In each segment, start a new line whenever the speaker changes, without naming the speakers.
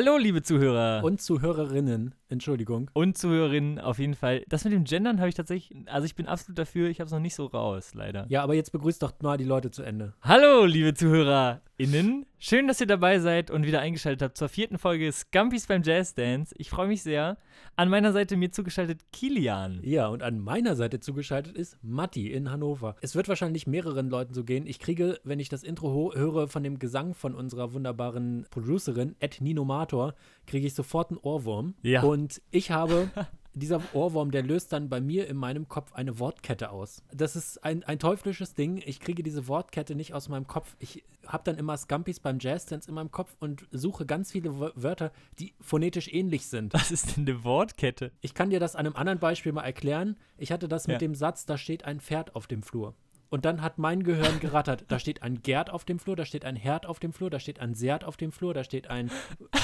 Hallo, liebe Zuhörer.
Und Zuhörerinnen, Entschuldigung.
Und Zuhörerinnen, auf jeden Fall. Das mit dem Gendern habe ich tatsächlich, also ich bin absolut dafür, ich habe es noch nicht so raus, leider.
Ja, aber jetzt begrüßt doch mal die Leute zu Ende.
Hallo, liebe ZuhörerInnen. Schön, dass ihr dabei seid und wieder eingeschaltet habt zur vierten Folge Scampis beim Jazz Dance. Ich freue mich sehr. An meiner Seite mir zugeschaltet Kilian.
Ja, und an meiner Seite zugeschaltet ist Matti in Hannover. Es wird wahrscheinlich mehreren Leuten so gehen. Ich kriege, wenn ich das Intro höre von dem Gesang von unserer wunderbaren Producerin, Ed Ninomator, kriege ich sofort einen Ohrwurm.
Ja.
Und ich habe dieser Ohrwurm, der löst dann bei mir in meinem Kopf eine Wortkette aus. Das ist ein, ein teuflisches Ding. Ich kriege diese Wortkette nicht aus meinem Kopf. Ich habe dann immer Scampis beim Jazzdance in meinem Kopf und suche ganz viele Wör- Wörter, die phonetisch ähnlich sind.
Was ist denn eine Wortkette?
Ich kann dir das an einem anderen Beispiel mal erklären. Ich hatte das mit
Ja.
dem Satz, da steht ein Pferd auf dem Flur. Und dann hat mein Gehirn gerattert. Da steht ein Gerd auf dem Flur, da steht ein Herd auf dem Flur, da steht ein Serd auf dem Flur, da steht ein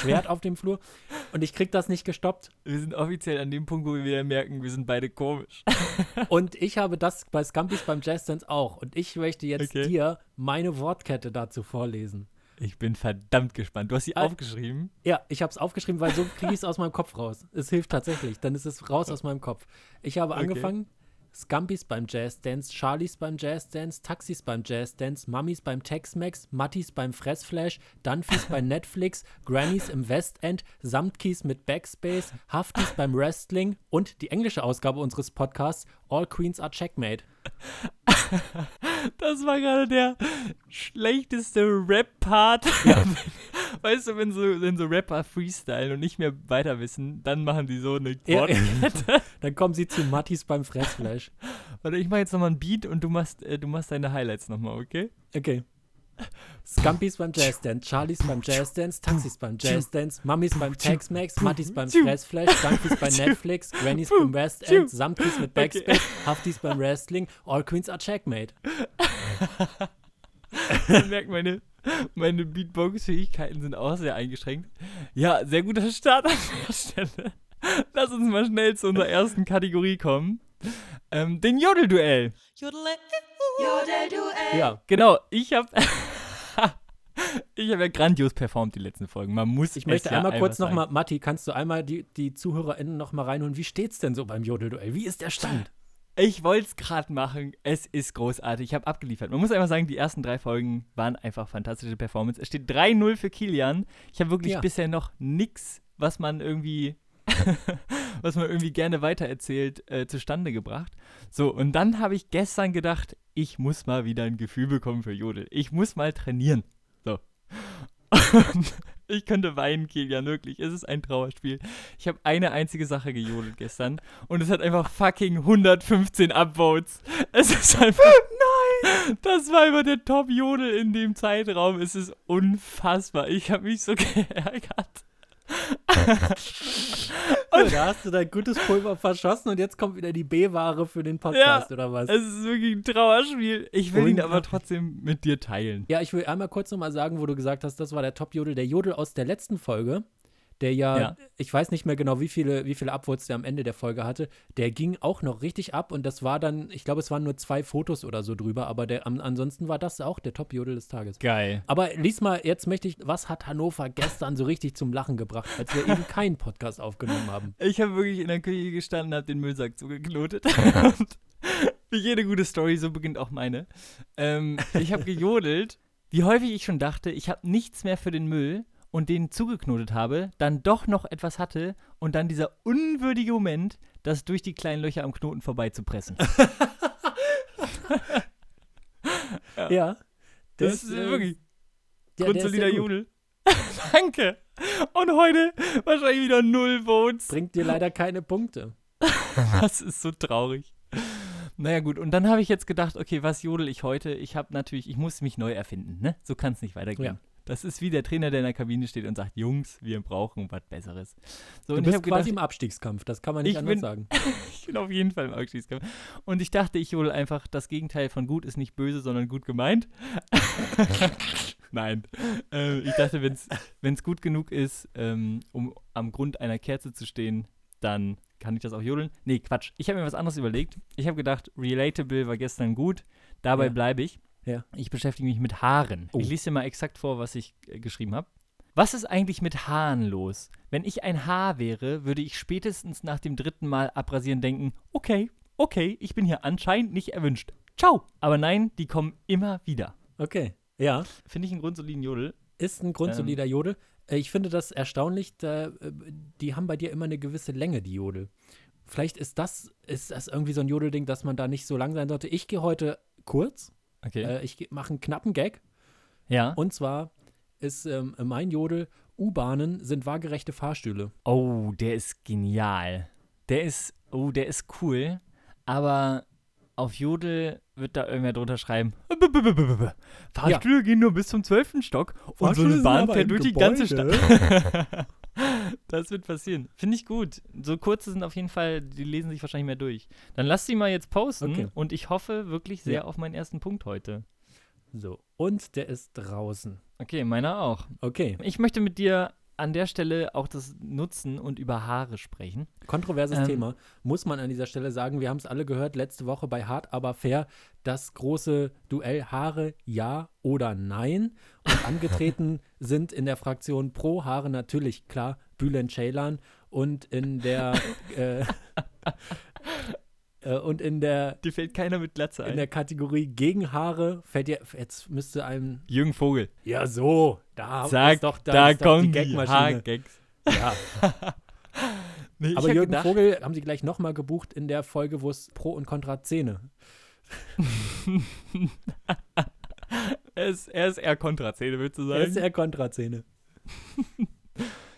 Schwert auf dem Flur. Und ich krieg das nicht gestoppt.
Wir sind offiziell an dem Punkt, wo wir wieder merken, wir sind beide komisch.
Und ich habe das bei Scampis beim Jazzdance auch. Und ich möchte jetzt
Okay.
dir meine Wortkette dazu vorlesen.
Ich bin verdammt gespannt. Du hast sie aufgeschrieben.
Ja, ich habe es aufgeschrieben, weil so kriege ich es aus meinem Kopf raus. Es hilft tatsächlich. Dann ist es raus aus meinem Kopf. Ich habe
Okay.
Scampis beim Jazzdance, Charlies beim Jazzdance, Taxis beim Jazzdance, Mummies beim Tex-Mex, Mattis beim Fressflash, Dunphys bei Netflix, Grannies im Westend, Samtkeys mit Backspace, Haftis beim Wrestling und die englische Ausgabe unseres Podcasts All Queens are Checkmate.
Das war gerade der schlechteste Rap-Part. Weißt du, wenn so, wenn so Rapper freestylen und nicht mehr weiter wissen, dann machen die so eine
Ja.
Wortkette.
Dann kommen sie zu Mattis beim Fressflash.
Warte, ich mache jetzt nochmal ein Beat und du machst, äh, du machst deine Highlights nochmal, okay?
Okay. Scampis beim Jazzdance, Charlies beim Jazzdance, Taxis beim Jazzdance, Mummies beim Tex-Mex, Mattis beim Fressflash, Dunkies bei Netflix, Grannies beim Westend, Samtkies mit Backspace, Haftis beim Wrestling, All Queens are Checkmate.
Man merkt, meine, meine Beatbox-Fähigkeiten sind auch sehr eingeschränkt. Ja, sehr guter Start an der Stelle. Lass uns mal schnell zu unserer ersten Kategorie kommen. Ähm, den Jodelduell.
Jodelduell.
Ja,
Genau, ich habe ich habe ja grandios performt die letzten Folgen. Man muss
ich möchte
es ja
einmal kurz nochmal, Matti, kannst du einmal die, die ZuhörerInnen nochmal reinholen? Wie steht's denn so beim Jodelduell? Wie ist der Stand?
Ich wollte es gerade machen. Es ist großartig. Ich habe abgeliefert. Man muss einfach sagen, die ersten drei Folgen waren einfach fantastische Performance. Es steht 3-0 für Kilian. Ich habe wirklich
Ja.
bisher noch nichts, was man irgendwie, was man irgendwie gerne weitererzählt, äh, zustande gebracht. So, und dann habe ich gestern gedacht, ich muss mal wieder ein Gefühl bekommen für Jodel. Ich muss mal trainieren. So. Und ich könnte weinen, Kilian, wirklich. Es ist ein Trauerspiel. Ich habe eine einzige Sache gejodelt gestern und es hat einfach fucking 115 Upvotes. Es ist einfach. Nein! Das war immer der Top-Jodel in dem Zeitraum. Es ist unfassbar. Ich habe mich so geärgert.
Oh, da hast du dein gutes Pulver verschossen und jetzt kommt wieder die B-Ware für den Podcast, oder was?
Es ist wirklich ein Trauerspiel. Ich will ihn aber trotzdem mit dir teilen.
Ja, ich will einmal kurz nochmal sagen, wo du gesagt hast, das war der Top-Jodel. Der Jodel aus der letzten Folge, der ja,
Ja.
ich weiß nicht mehr genau, wie viele, wie viele Upvotes der am Ende der Folge hatte, der ging auch noch richtig ab und das war dann, ich glaube, es waren nur zwei Fotos oder so drüber, aber der, ansonsten war das auch der Top-Jodel des Tages.
Geil.
Aber lies mal, jetzt möchte ich, was hat Hannover gestern so richtig zum Lachen gebracht, als wir eben keinen Podcast aufgenommen haben?
Ich habe wirklich in der Küche gestanden, habe den Müllsack zugeknotet. Und wie jede gute Story, so beginnt auch meine. Ähm, ich habe gejodelt, wie häufig ich schon dachte, ich habe nichts mehr für den Müll und den zugeknotet habe, dann doch noch etwas hatte und dann dieser unwürdige Moment, das durch die kleinen Löcher am Knoten vorbeizupressen.
Ja.
Das, ist
äh,
wirklich
der- der
grundsolider
gut.
Jodel. Danke. Und heute wahrscheinlich wieder null Votes.
Bringt dir leider keine Punkte.
Das ist so traurig. Naja gut, und dann habe ich jetzt gedacht, okay, was jodel ich heute? Ich habe natürlich, ich muss mich neu erfinden, ne? So kann es nicht weitergehen.
Ja.
Das ist wie der Trainer, der in der Kabine steht und sagt, Jungs, wir brauchen was Besseres. So,
Du bist quasi
gedacht,
im Abstiegskampf, das kann man nicht
Ich
anders
bin-
sagen.
ich bin auf jeden Fall im Abstiegskampf. Und ich dachte, ich jodel einfach, das Gegenteil von gut ist nicht böse, sondern gut gemeint. Nein. Äh, ich dachte, wenn es gut genug ist, ähm, um am Grund einer Kerze zu stehen, dann kann ich das auch jodeln. Nee, Quatsch. Ich habe mir was anderes überlegt. Ich habe gedacht, Relatable war gestern gut. Dabei
Ja.
bleibe ich.
Ja.
Ich beschäftige mich mit Haaren.
Oh.
Ich lese dir mal exakt vor, was ich äh, geschrieben habe. Was ist eigentlich mit Haaren los? Wenn ich ein Haar wäre, würde ich spätestens nach dem dritten Mal abrasieren denken, okay, okay, ich bin hier anscheinend nicht erwünscht. Ciao. Aber nein, die kommen immer wieder.
Okay. Ja.
Finde ich einen grundsoliden Jodel.
Ist ein grundsolider Jodel. Äh, Ich finde das erstaunlich, da, äh, die haben bei dir immer eine gewisse Länge, die Jodel. Vielleicht ist das, ist das irgendwie so ein Jodelding, dass man da nicht so lang sein sollte. Ich gehe heute kurz.
Okay.
Äh, ich mache einen knappen Gag.
ja.
Und zwar ist ähm, mein Jodel, U-Bahnen sind waagerechte Fahrstühle.
Oh, der ist genial. Der ist, oh, der ist cool. Aber auf Jodel wird da irgendwer drunter schreiben. Fahrstühle gehen nur bis zum 12. Stock und so eine Bahn fährt durch die ganze. Stadt. das wird passieren. Finde ich gut. So kurze sind auf jeden Fall, die lesen sich wahrscheinlich mehr durch. Dann lass die mal jetzt posten
Okay.
und ich hoffe wirklich sehr
Ja.
auf meinen ersten Punkt heute.
So. Und der ist draußen.
Okay, meiner auch.
Okay.
Ich möchte mit dir an der Stelle auch das nutzen und über Haare sprechen.
Kontroverses
Ähm.
Thema. Muss man an dieser Stelle sagen, wir haben es alle gehört letzte Woche bei Hart aber fair, das große Duell Haare ja oder nein. Und angetreten sind in der Fraktion pro Haare natürlich klar Bülent Ceylan und in der äh, äh, und in der
Dir fällt keiner mit Glatze
in der Kategorie gegen Haare fällt dir jetzt müsste einem
Jürgen Vogel.
ja so da
Sag,
doch da,
da
ist doch
kommen
die
die
Gagmaschine.
Haargags.
Ja.
Nee,
Aber Jürgen
gedacht,
Vogel haben sie gleich nochmal gebucht in der Folge, wo es Pro und Contra Szene.
er ist, er ist eher Kontrazähne, würdest du sagen?
ist eher Contra-Szene.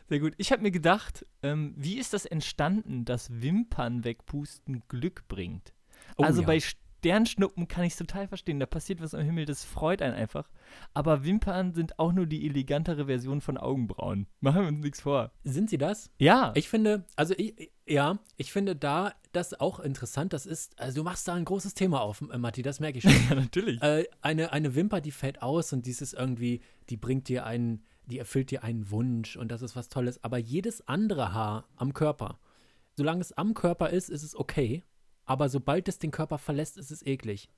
Sehr gut. Ich habe mir gedacht, ähm, wie ist das entstanden, dass Wimpern wegpusten Glück bringt?
Oh
also
ja.
bei Sternschnuppen kann ich es total verstehen. Da passiert was am Himmel, das freut einen einfach. Aber Wimpern sind auch nur die elegantere Version von Augenbrauen. Machen wir uns nichts vor.
Sind sie das?
Ja.
Ich finde, also ich, ja, ich finde da das auch interessant. Das ist, also du machst da ein großes Thema auf, äh, Matti, das merke ich schon.
ja, natürlich.
äh, eine, eine Wimper, die fällt aus und dieses irgendwie, die bringt dir einen, die erfüllt dir einen Wunsch und das ist was Tolles. Aber jedes andere Haar am Körper, solange es am Körper ist, ist es okay. Aber sobald es den Körper verlässt, ist es eklig.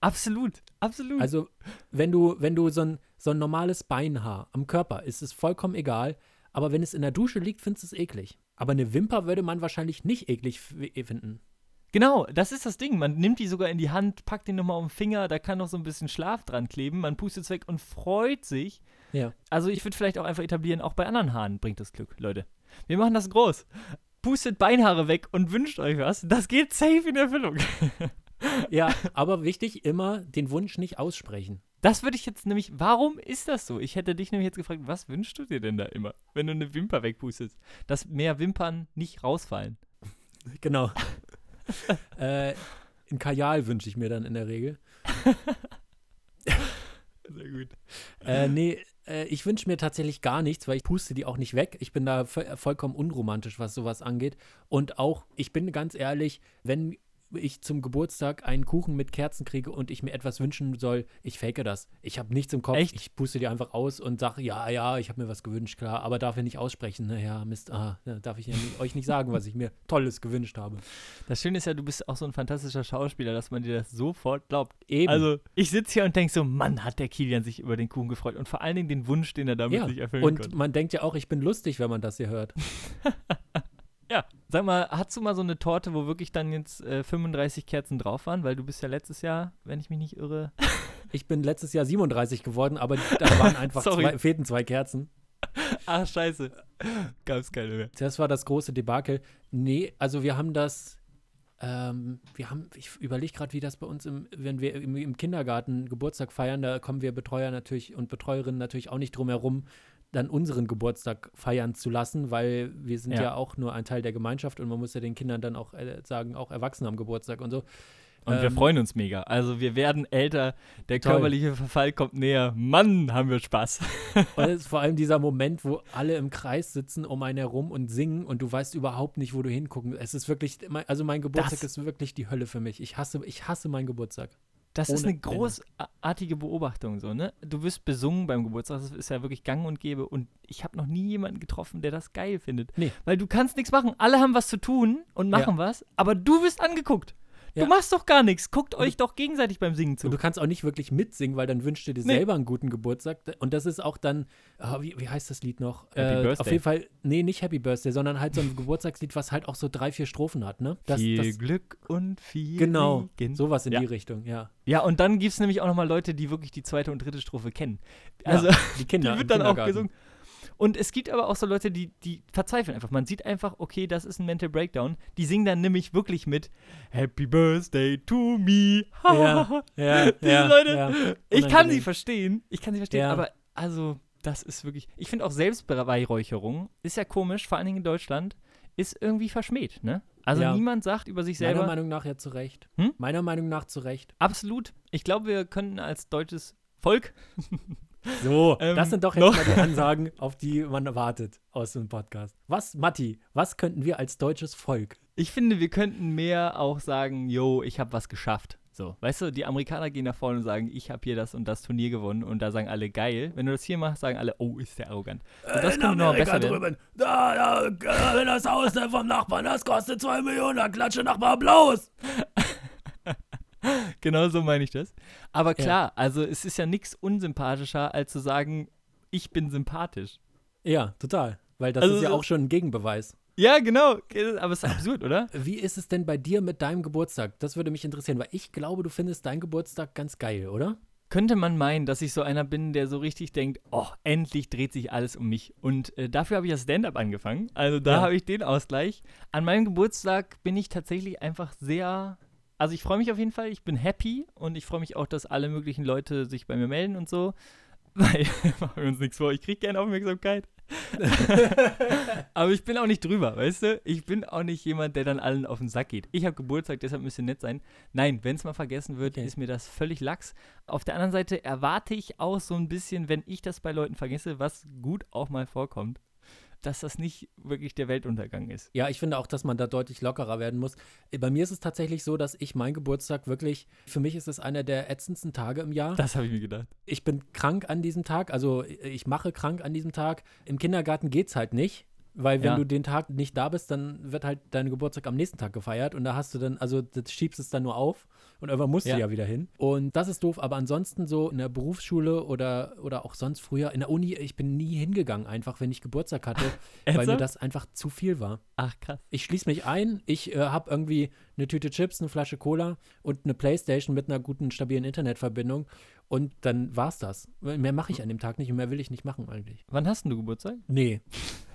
absolut. Absolut.
Also, wenn du, wenn du so ein, so ein normales Beinhaar am Körper, ist es vollkommen egal. Aber wenn es in der Dusche liegt, findest du es eklig. Aber eine Wimper würde man wahrscheinlich nicht eklig finden.
Genau, das ist das Ding. Man nimmt die sogar in die Hand, packt den nochmal auf den Finger, da kann noch so ein bisschen Schlaf dran kleben, man pustet es weg und freut sich.
Ja.
Also ich würde vielleicht auch einfach etablieren, auch bei anderen Haaren bringt das Glück, Leute. Wir machen das groß. Pustet Beinhaare weg und wünscht euch was. Das geht safe in Erfüllung.
Ja, aber wichtig, immer den Wunsch nicht aussprechen.
Das würde ich jetzt nämlich, warum ist das so? Ich hätte dich nämlich jetzt gefragt, was wünschst du dir denn da immer, wenn du eine Wimper wegpustest? Dass mehr Wimpern nicht rausfallen.
Genau. äh, ein Kajal wünsche ich mir dann in der Regel.
Sehr gut.
Äh, nee, äh, ich wünsche mir tatsächlich gar nichts, weil ich puste die auch nicht weg. Ich bin da vo- vollkommen unromantisch, was sowas angeht. Und auch, ich bin ganz ehrlich, wenn ich zum Geburtstag einen Kuchen mit Kerzen kriege und ich mir etwas wünschen soll, ich fake das. Ich habe nichts im Kopf.
Echt?
Ich puste die einfach aus und sage, ja, ja, ich habe mir was gewünscht, klar, aber darf ich nicht aussprechen. Naja, Mist, ah, darf ich ja nicht, euch nicht sagen, was ich mir Tolles gewünscht habe.
Das Schöne ist ja, du bist auch so ein fantastischer Schauspieler, dass man dir das sofort glaubt.
Eben.
Also, ich sitze hier und denke so, Mann, hat der Kilian sich über den Kuchen gefreut und vor allen Dingen den Wunsch, den er damit
ja.
sich erfüllen
Und
konnte.
man denkt ja auch, ich bin lustig, wenn man das hier hört.
Ja, sag mal, hast du mal so eine Torte, wo wirklich dann jetzt äh, 35 Kerzen drauf waren? Weil du bist ja letztes Jahr, wenn ich mich nicht irre.
Ich bin letztes Jahr 37 geworden, aber da waren einfach zwei, fehlten zwei Kerzen.
Ach, scheiße. Gab's keine mehr.
Das war das große Debakel. Nee, also wir haben das, ähm, wir haben, ich überlege gerade, wie das bei uns, im, wenn wir im, im Kindergarten Geburtstag feiern, da kommen wir Betreuer natürlich und Betreuerinnen natürlich auch nicht drum herum, dann unseren Geburtstag feiern zu lassen, weil wir sind ja,
Ja.
auch nur ein Teil der Gemeinschaft und man muss ja den Kindern dann auch äh, sagen, auch Erwachsene am Geburtstag und so.
Und wir
Ähm,
freuen uns mega. Also, wir werden älter, der
Toll.
körperliche Verfall kommt näher. Mann, haben wir Spaß.
Und es ist vor allem dieser Moment, wo alle im Kreis sitzen um einen herum und singen und du weißt überhaupt nicht, wo du hingucken. Es ist wirklich, also mein Geburtstag
Das-
ist wirklich die Hölle für mich. Ich hasse, ich hasse meinen Geburtstag.
Das ist eine großartige Beobachtung, so, ne? Du wirst besungen beim Geburtstag, das ist ja wirklich gang und gäbe. Und ich habe noch nie jemanden getroffen, der das geil findet.
Nee.
Weil du kannst nichts machen. Alle haben was zu tun und machen was, aber du wirst angeguckt.
Ja.
Du machst doch gar nichts. Guckt euch doch gegenseitig beim Singen zu.
Und du kannst auch nicht wirklich mitsingen, weil dann wünschst du dir
Nee.
selber einen guten Geburtstag. Und das ist auch dann, ah, wie, wie heißt das Lied noch?
Happy
äh, Auf
Birthday.
jeden Fall, nee, nicht Happy Birthday, sondern halt so ein Geburtstagslied, was halt auch so drei, vier Strophen hat, ne? Das,
viel
das,
Glück und viel
genau,
Segen.
sowas in
Ja.
die Richtung, ja.
Ja, und dann gibt es nämlich auch nochmal Leute, die wirklich die zweite und dritte Strophe kennen.
Ja,
Also,
die Kinder
die wird dann auch gesungen. Und es gibt aber auch so Leute, die, die verzweifeln einfach. Man sieht einfach, okay, das ist ein Mental Breakdown. Die singen dann nämlich wirklich mit Happy Birthday to me.
Ja, ja,
Diese
ja,
Leute,
ja.
ich kann sie verstehen. Ich kann sie verstehen,
Ja.
aber also, das ist wirklich. Ich finde auch Selbstbeweihräucherung ist ja komisch, vor allen Dingen in Deutschland, ist irgendwie verschmäht, ne? Also
Ja.
niemand sagt über sich
Meiner
selber.
Meinung nach ja zu Recht.
Hm?
Meiner Meinung nach zu Recht.
Absolut. Ich glaube, wir könnten als deutsches Volk.
So,
Ähm,
das sind doch jetzt
noch-
mal die Ansagen, auf die man wartet aus dem Podcast. Was, Matti, was könnten wir als deutsches Volk?
Ich finde, wir könnten mehr auch sagen, yo, ich habe was geschafft. So, weißt du, die Amerikaner gehen nach vorne und sagen, ich habe hier das und das Turnier gewonnen und da sagen alle geil. Wenn du das hier machst, sagen alle, oh, ist der arrogant. Und das könnte noch besser werden.
Da, da, wenn das Haus vom Nachbarn, das kostet zwei Millionen, dann klatsche Nachbar Applaus.
Genau so meine ich das. Aber
Ja.
klar, also es ist ja nichts unsympathischer, als zu sagen, ich bin sympathisch.
Ja, total. Weil das
Also
ist ja auch schon ein Gegenbeweis.
Ja, genau. Aber es ist absurd, oder?
Wie ist es denn bei dir mit deinem Geburtstag? Das würde mich interessieren, weil ich glaube, du findest deinen Geburtstag ganz geil, oder?
Könnte man meinen, dass ich so einer bin, der so richtig denkt, oh, endlich dreht sich alles um mich. Und äh, dafür habe ich das Stand-up angefangen. Also da
Ja.
habe ich den Ausgleich. An meinem Geburtstag bin ich tatsächlich einfach sehr. Also ich freue mich auf jeden Fall, ich bin happy und ich freue mich auch, dass alle möglichen Leute sich bei mir melden und so. Weil, machen wir uns nichts vor, ich kriege gerne Aufmerksamkeit. Aber ich bin auch nicht drüber, weißt du? Ich bin auch nicht jemand, der dann allen auf den Sack geht. Ich habe Geburtstag, deshalb müsste nett sein. Nein, wenn es mal vergessen wird,
Okay.
ist mir das völlig lax. Auf der anderen Seite erwarte ich auch so ein bisschen, wenn ich das bei Leuten vergesse, was gut auch mal vorkommt, dass das nicht wirklich der Weltuntergang ist.
Ja, ich finde auch, dass man da deutlich lockerer werden muss. Äh, Bei mir ist es tatsächlich so, dass ich meinen Geburtstag wirklich, für mich ist es einer der ätzendsten Tage im Jahr.
Das habe ich mir gedacht.
Ich bin krank an diesem Tag, also äh, ich mache krank an diesem Tag. Im Kindergarten geht's halt nicht. Weil wenn
Ja.
du den Tag nicht da bist, dann wird halt dein Geburtstag am nächsten Tag gefeiert und da hast du dann, also das schiebst es dann nur auf und irgendwann musst
Ja.
du ja wieder hin. Und das ist doof, aber ansonsten so in der Berufsschule oder, oder auch sonst früher in der Uni, ich bin nie hingegangen einfach, wenn ich Geburtstag hatte, weil mir das einfach zu viel war.
Ach, krass.
Ich schließe mich ein, ich äh, habe irgendwie eine Tüte Chips, eine Flasche Cola und eine Playstation mit einer guten, stabilen Internetverbindung und dann war's das. Mehr mache ich an dem Tag nicht und mehr will ich nicht machen eigentlich.
Wann hast denn du Geburtstag?
Nee.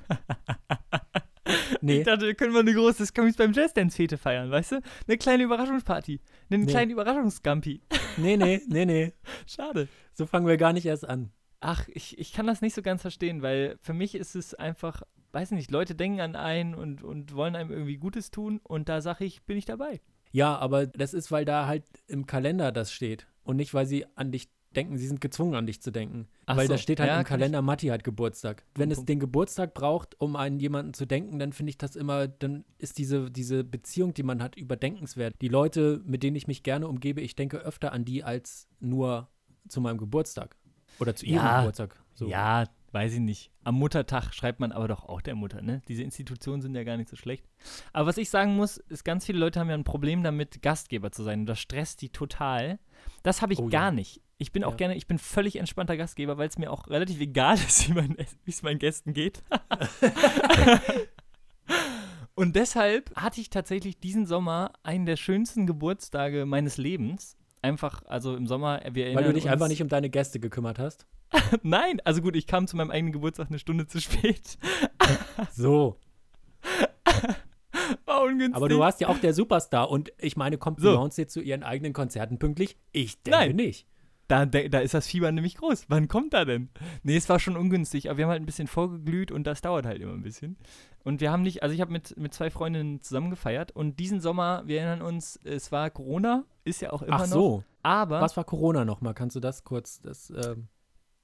nee.
Ich dachte, können wir eine große Skummies beim Jazzdance-Fete feiern, weißt du? Eine kleine Überraschungsparty. Einen
Nee.
kleinen Überraschungsgampi.
Nee, nee, nee, nee.
Schade.
So fangen wir gar nicht erst an.
Ach, ich, ich kann das nicht so ganz verstehen, weil für mich ist es einfach, weiß nicht, Leute denken an einen und, und wollen einem irgendwie Gutes tun und da sage ich, bin ich dabei.
Ja, aber das ist, weil da halt im Kalender das steht und nicht, weil sie an dich denken. Sie sind gezwungen, an dich zu denken.
Ach
weil
so,
da steht halt
ja,
im Kalender, Matti hat Geburtstag. Wenn es den Geburtstag braucht, um an jemanden zu denken, dann finde ich das immer, dann ist diese, diese Beziehung, die man hat, überdenkenswert. Die Leute, mit denen ich mich gerne umgebe, ich denke öfter an die als nur zu meinem Geburtstag. Oder zu ihrem
Ja,
Geburtstag. So.
Ja, weiß ich nicht. Am Muttertag schreibt man aber doch auch der Mutter, ne? Diese Institutionen sind ja gar nicht so schlecht. Aber was ich sagen muss, ist, ganz viele Leute haben ja ein Problem damit, Gastgeber zu sein. Und das stresst die total. Das habe ich
Oh ja.
gar nicht. Ich bin auch
Ja.
gerne, ich bin völlig entspannter Gastgeber, weil es mir auch relativ egal ist, wie mein- es meinen Gästen geht. Und deshalb hatte ich tatsächlich diesen Sommer einen der schönsten Geburtstage meines Lebens. Einfach, also im Sommer, wir erinnern
Weil du dich einfach nicht um deine Gäste gekümmert hast.
Nein, also gut, ich kam zu meinem eigenen Geburtstag eine Stunde zu spät.
So.
War ungünstig.
Aber du warst ja auch der Superstar und ich meine, kommt
So.
Beyoncé zu ihren eigenen Konzerten pünktlich? Ich denke
Nein.
nicht.
Da, da, ist das Fieber nämlich groß. Wann kommt er denn? Nee, es war schon ungünstig, aber wir haben halt ein bisschen vorgeglüht und das dauert halt immer ein bisschen. Und wir haben nicht, also ich habe mit, mit zwei Freundinnen zusammen gefeiert und diesen Sommer, wir erinnern uns, es war Corona, ist ja auch immer
Ach
noch.
so.
Aber
Was war Corona nochmal? Kannst du das kurz? Das, ähm,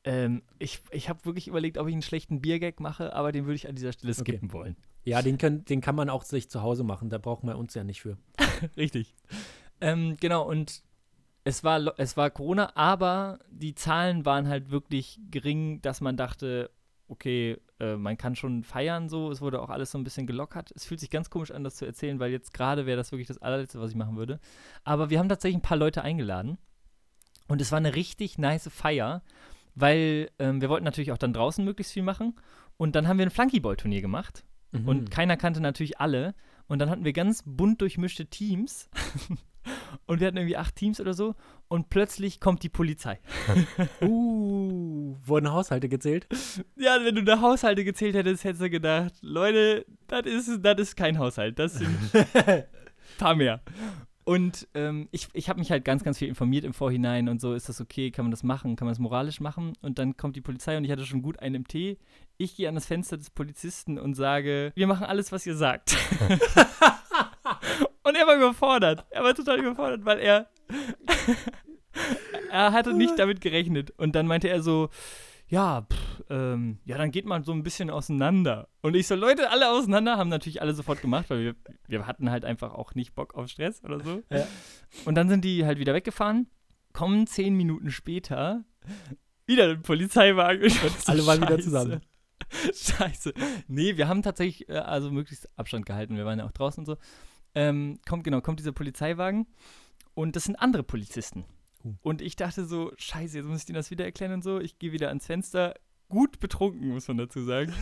ähm, ich, ich habe wirklich überlegt, ob ich einen schlechten Biergag mache, aber den würde ich an dieser Stelle
Okay.
skippen wollen.
ja, den, können, den kann man auch sich zu Hause machen. Da brauchen wir uns ja nicht für.
Richtig. Ähm, genau, und es war, es war Corona, aber die Zahlen waren halt wirklich gering, dass man dachte, okay, äh, man kann schon feiern so. Es wurde auch alles so ein bisschen gelockert. Es fühlt sich ganz komisch an, das zu erzählen, weil jetzt gerade wäre das wirklich das allerletzte, was ich machen würde. Aber wir haben tatsächlich ein paar Leute eingeladen. Und es war eine richtig nice Feier, weil ähm, wir wollten natürlich auch dann draußen möglichst viel machen. Und dann haben wir ein Flunkyball-Turnier gemacht.
Mhm.
Und keiner kannte natürlich alle. Und dann hatten wir ganz bunt durchmischte Teams. und wir hatten irgendwie acht Teams oder so. Und plötzlich kommt die Polizei.
uh, wurden Haushalte gezählt?
Ja, wenn du da Haushalte gezählt hättest, hättest du gedacht, Leute, das ist, das ist kein Haushalt. Das sind ein paar mehr. Und ähm, ich, ich habe mich halt ganz, ganz viel informiert im Vorhinein und so, ist das okay, kann man das machen, kann man das moralisch machen? Und dann kommt die Polizei und ich hatte schon gut einen im Tee. Ich gehe an das Fenster des Polizisten und sage, wir machen alles, was ihr sagt. und er war überfordert. Er war total überfordert, weil er, er hatte nicht damit gerechnet. Und dann meinte er so, ja, pff, ähm, ja, dann geht man so ein bisschen auseinander. Und ich so, Leute, alle auseinander, haben natürlich alle sofort gemacht, weil wir, wir hatten halt einfach auch nicht Bock auf Stress oder so.
Ja.
Und dann sind die halt wieder weggefahren, kommen zehn Minuten später, wieder ein Polizeiwagen. So,
Alle waren wieder
Scheiße.
zusammen.
Scheiße. Nee, wir haben tatsächlich, äh, also möglichst Abstand gehalten, wir waren ja auch draußen und so. Ähm, kommt, genau, kommt dieser Polizeiwagen und das sind andere Polizisten.
Uh.
Und ich dachte so, scheiße, jetzt muss ich denen das wieder erklären und so. Ich gehe wieder ans Fenster, gut betrunken, muss man dazu sagen.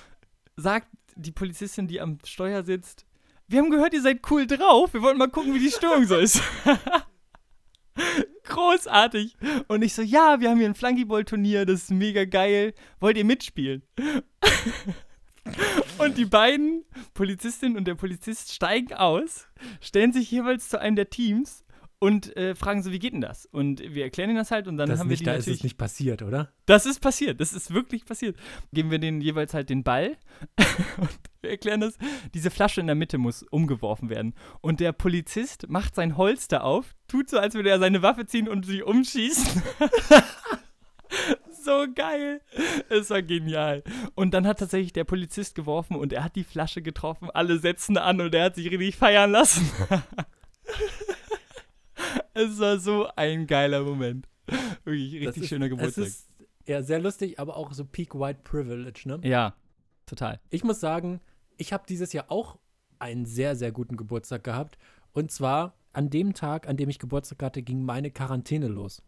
Sagt die Polizistin, die am Steuer sitzt, wir haben gehört, ihr seid cool drauf. Wir wollten mal gucken, wie die Stimmung so ist. Großartig. Und ich so, ja, wir haben hier ein Flunkyball-Turnier, das ist mega geil. Wollt ihr mitspielen? und die beiden, Polizistin und der Polizist, steigen aus, stellen sich jeweils zu einem der Teams und äh, fragen so, wie geht denn das? Und wir erklären ihnen das halt und dann
Das
haben
nicht,
wir die
da ist
natürlich
es nicht passiert, oder?
das ist passiert, das ist wirklich passiert. Geben wir denen jeweils halt den Ball und wir erklären das. Diese Flasche in der Mitte muss umgeworfen werden. Und der Polizist macht sein Holster auf, tut so, als würde er seine Waffe ziehen und sie umschießen. so geil. Es war genial. Und dann hat tatsächlich der Polizist geworfen und er hat die Flasche getroffen. Alle setzen an und er hat sich richtig feiern lassen. es war so ein geiler Moment. Wirklich richtig
ist,
schöner
Es
Geburtstag.
ist ja sehr lustig, aber auch so Peak White Privilege, ne?
Ja, total.
Ich muss sagen, ich habe dieses Jahr auch einen sehr, sehr guten Geburtstag gehabt. Und zwar an dem Tag, an dem ich Geburtstag hatte, ging meine Quarantäne los.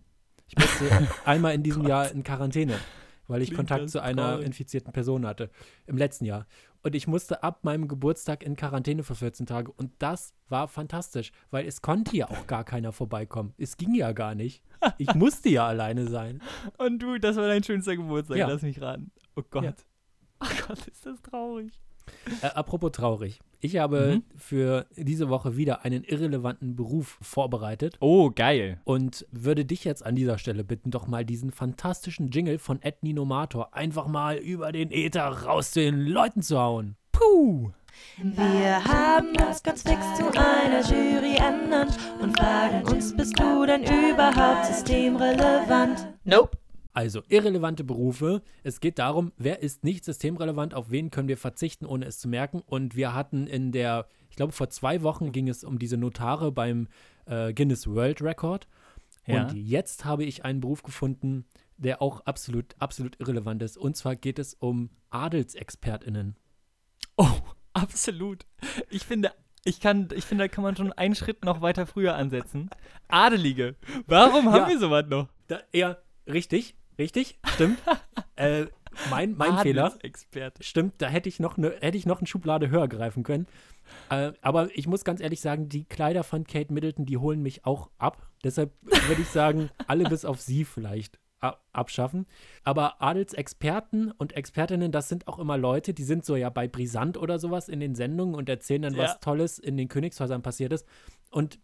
Ich musste einmal in diesem Jahr in Quarantäne, weil ich
Klingt
Kontakt zu einer
traurig.
infizierten Person hatte. Im letzten Jahr. Und ich musste ab meinem Geburtstag in Quarantäne für 14 Tage. Und das war fantastisch, weil es konnte ja auch gar keiner vorbeikommen. Es ging ja gar nicht. Ich musste ja alleine sein.
Und du, das war dein schönster Geburtstag,
Ja.
lass mich raten. Oh Gott.
Ja.
Oh Gott, ist das traurig.
Äh, apropos traurig. Ich habe
Mhm.
für diese Woche wieder einen irrelevanten Beruf vorbereitet
Oh, geil.
und würde dich jetzt an dieser Stelle bitten, doch mal diesen fantastischen Jingle von Ed Ninomator einfach mal über den Äther raus zu den Leuten zu hauen.
Puh.
Wir haben uns ganz fix zu einer Jury ernannt und fragen uns, bist du denn überhaupt systemrelevant?
Nope.
Also irrelevante Berufe. Es geht darum, wer ist nicht systemrelevant, auf wen können wir verzichten, ohne es zu merken. Und wir hatten in der, ich glaube vor zwei Wochen ging es um diese Notare beim äh, Guinness World Record.
Ja.
Und jetzt habe ich einen Beruf gefunden, der auch absolut, absolut irrelevant ist. Und zwar geht es um AdelsexpertInnen.
Oh, absolut. Ich finde, ich kann, ich finde, da kann man schon einen Schritt noch weiter früher ansetzen. Adelige. Warum haben
Ja.
wir sowas noch?
Da, ja, richtig, richtig, stimmt. äh, mein mein Fehler.
Experte.
Stimmt, da hätte ich noch eine, hätte ich noch eine Schublade höher greifen können. Äh, aber ich muss ganz ehrlich sagen, die Kleider von Kate Middleton, die holen mich auch ab. Deshalb würde ich sagen, alle bis auf sie vielleicht abschaffen. Aber Adelsexperten und Expertinnen, das sind auch immer Leute, die sind so ja bei Brisant oder sowas in den Sendungen und erzählen dann,
Ja.
was Tolles in den Königshäusern passiert ist. Und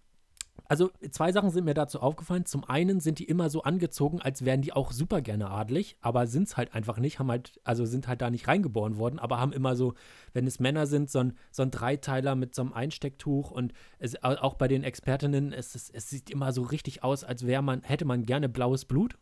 also zwei Sachen sind mir dazu aufgefallen. Zum einen sind die immer so angezogen, als wären die auch super gerne adlig, aber sind es halt einfach nicht, haben halt, also sind halt da nicht reingeboren worden, aber haben immer so, wenn es Männer sind, so ein, so ein Dreiteiler mit so einem Einstecktuch und es, au- auch bei den Expertinnen, es, ist, es sieht immer so richtig aus, als wäre man, hätte man gerne blaues Blut.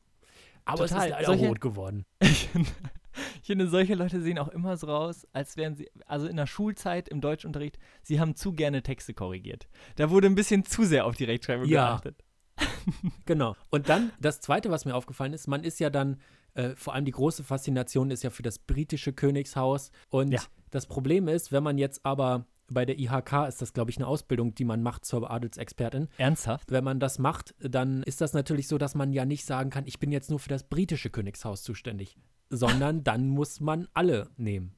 Aber es
Total.
ist leider
Solche-
rot geworden.
Ich finde, solche Leute sehen auch immer so aus, als wären sie, also in der Schulzeit im Deutschunterricht, sie haben zu gerne Texte korrigiert. Da wurde ein bisschen zu sehr auf die Rechtschreibung
Ja.
geachtet.
Genau. Und dann das Zweite, was mir aufgefallen ist, man ist ja dann, äh, vor allem die große Faszination ist ja für das britische Königshaus. Und
Ja.
das Problem ist, wenn man jetzt aber bei der IHK ist das, glaube ich, eine Ausbildung, die man macht zur Adelsexpertin.
Ernsthaft?
Wenn man das macht, dann ist das natürlich so, dass man ja nicht sagen kann, ich bin jetzt nur für das britische Königshaus zuständig, sondern dann muss man alle nehmen.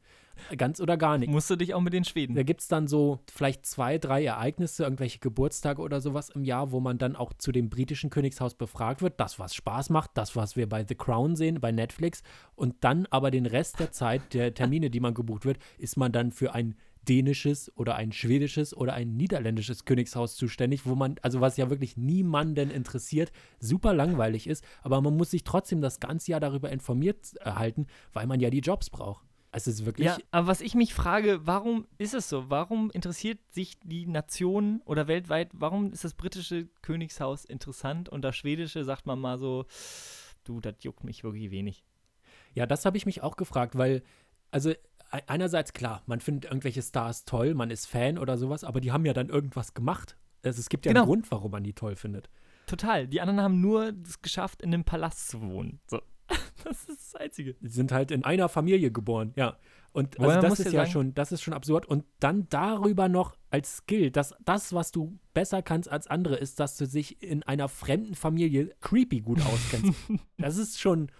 Ganz oder gar nicht.
Musst du dich auch mit den Schweden.
Da gibt es dann so vielleicht zwei, drei Ereignisse, irgendwelche Geburtstage oder sowas im Jahr, wo man dann auch zu dem britischen Königshaus befragt wird. Das, was Spaß macht, das, was wir bei The Crown sehen, bei Netflix. Und dann aber den Rest der Zeit, der Termine, die man gebucht wird, ist man dann für ein dänisches oder ein schwedisches oder ein niederländisches Königshaus zuständig, wo man, also was ja wirklich niemanden interessiert, super langweilig ist, aber man muss sich trotzdem das ganze Jahr darüber informiert erhalten, weil man ja die Jobs braucht. Es ist wirklich
Ja, aber was ich mich frage, warum ist es so? Warum interessiert sich die Nation oder weltweit, warum ist das britische Königshaus interessant und das schwedische sagt man mal so, du, das juckt mich wirklich wenig.
Ja, das habe ich mich auch gefragt, weil, also einerseits klar, man findet irgendwelche Stars toll, man ist Fan oder sowas, aber die haben ja dann irgendwas gemacht. Also es gibt ja
Genau.
einen Grund, warum man die toll findet.
Total. Die anderen haben nur es geschafft, in einem Palast zu wohnen. So. Das ist das Einzige.
Die sind halt in einer Familie geboren, ja. Und also das ist
ja
ja schon, das ist schon absurd. Und dann darüber noch als Skill, dass das, was du besser kannst als andere, ist, dass du dich in einer fremden Familie creepy gut auskennst. das ist schon,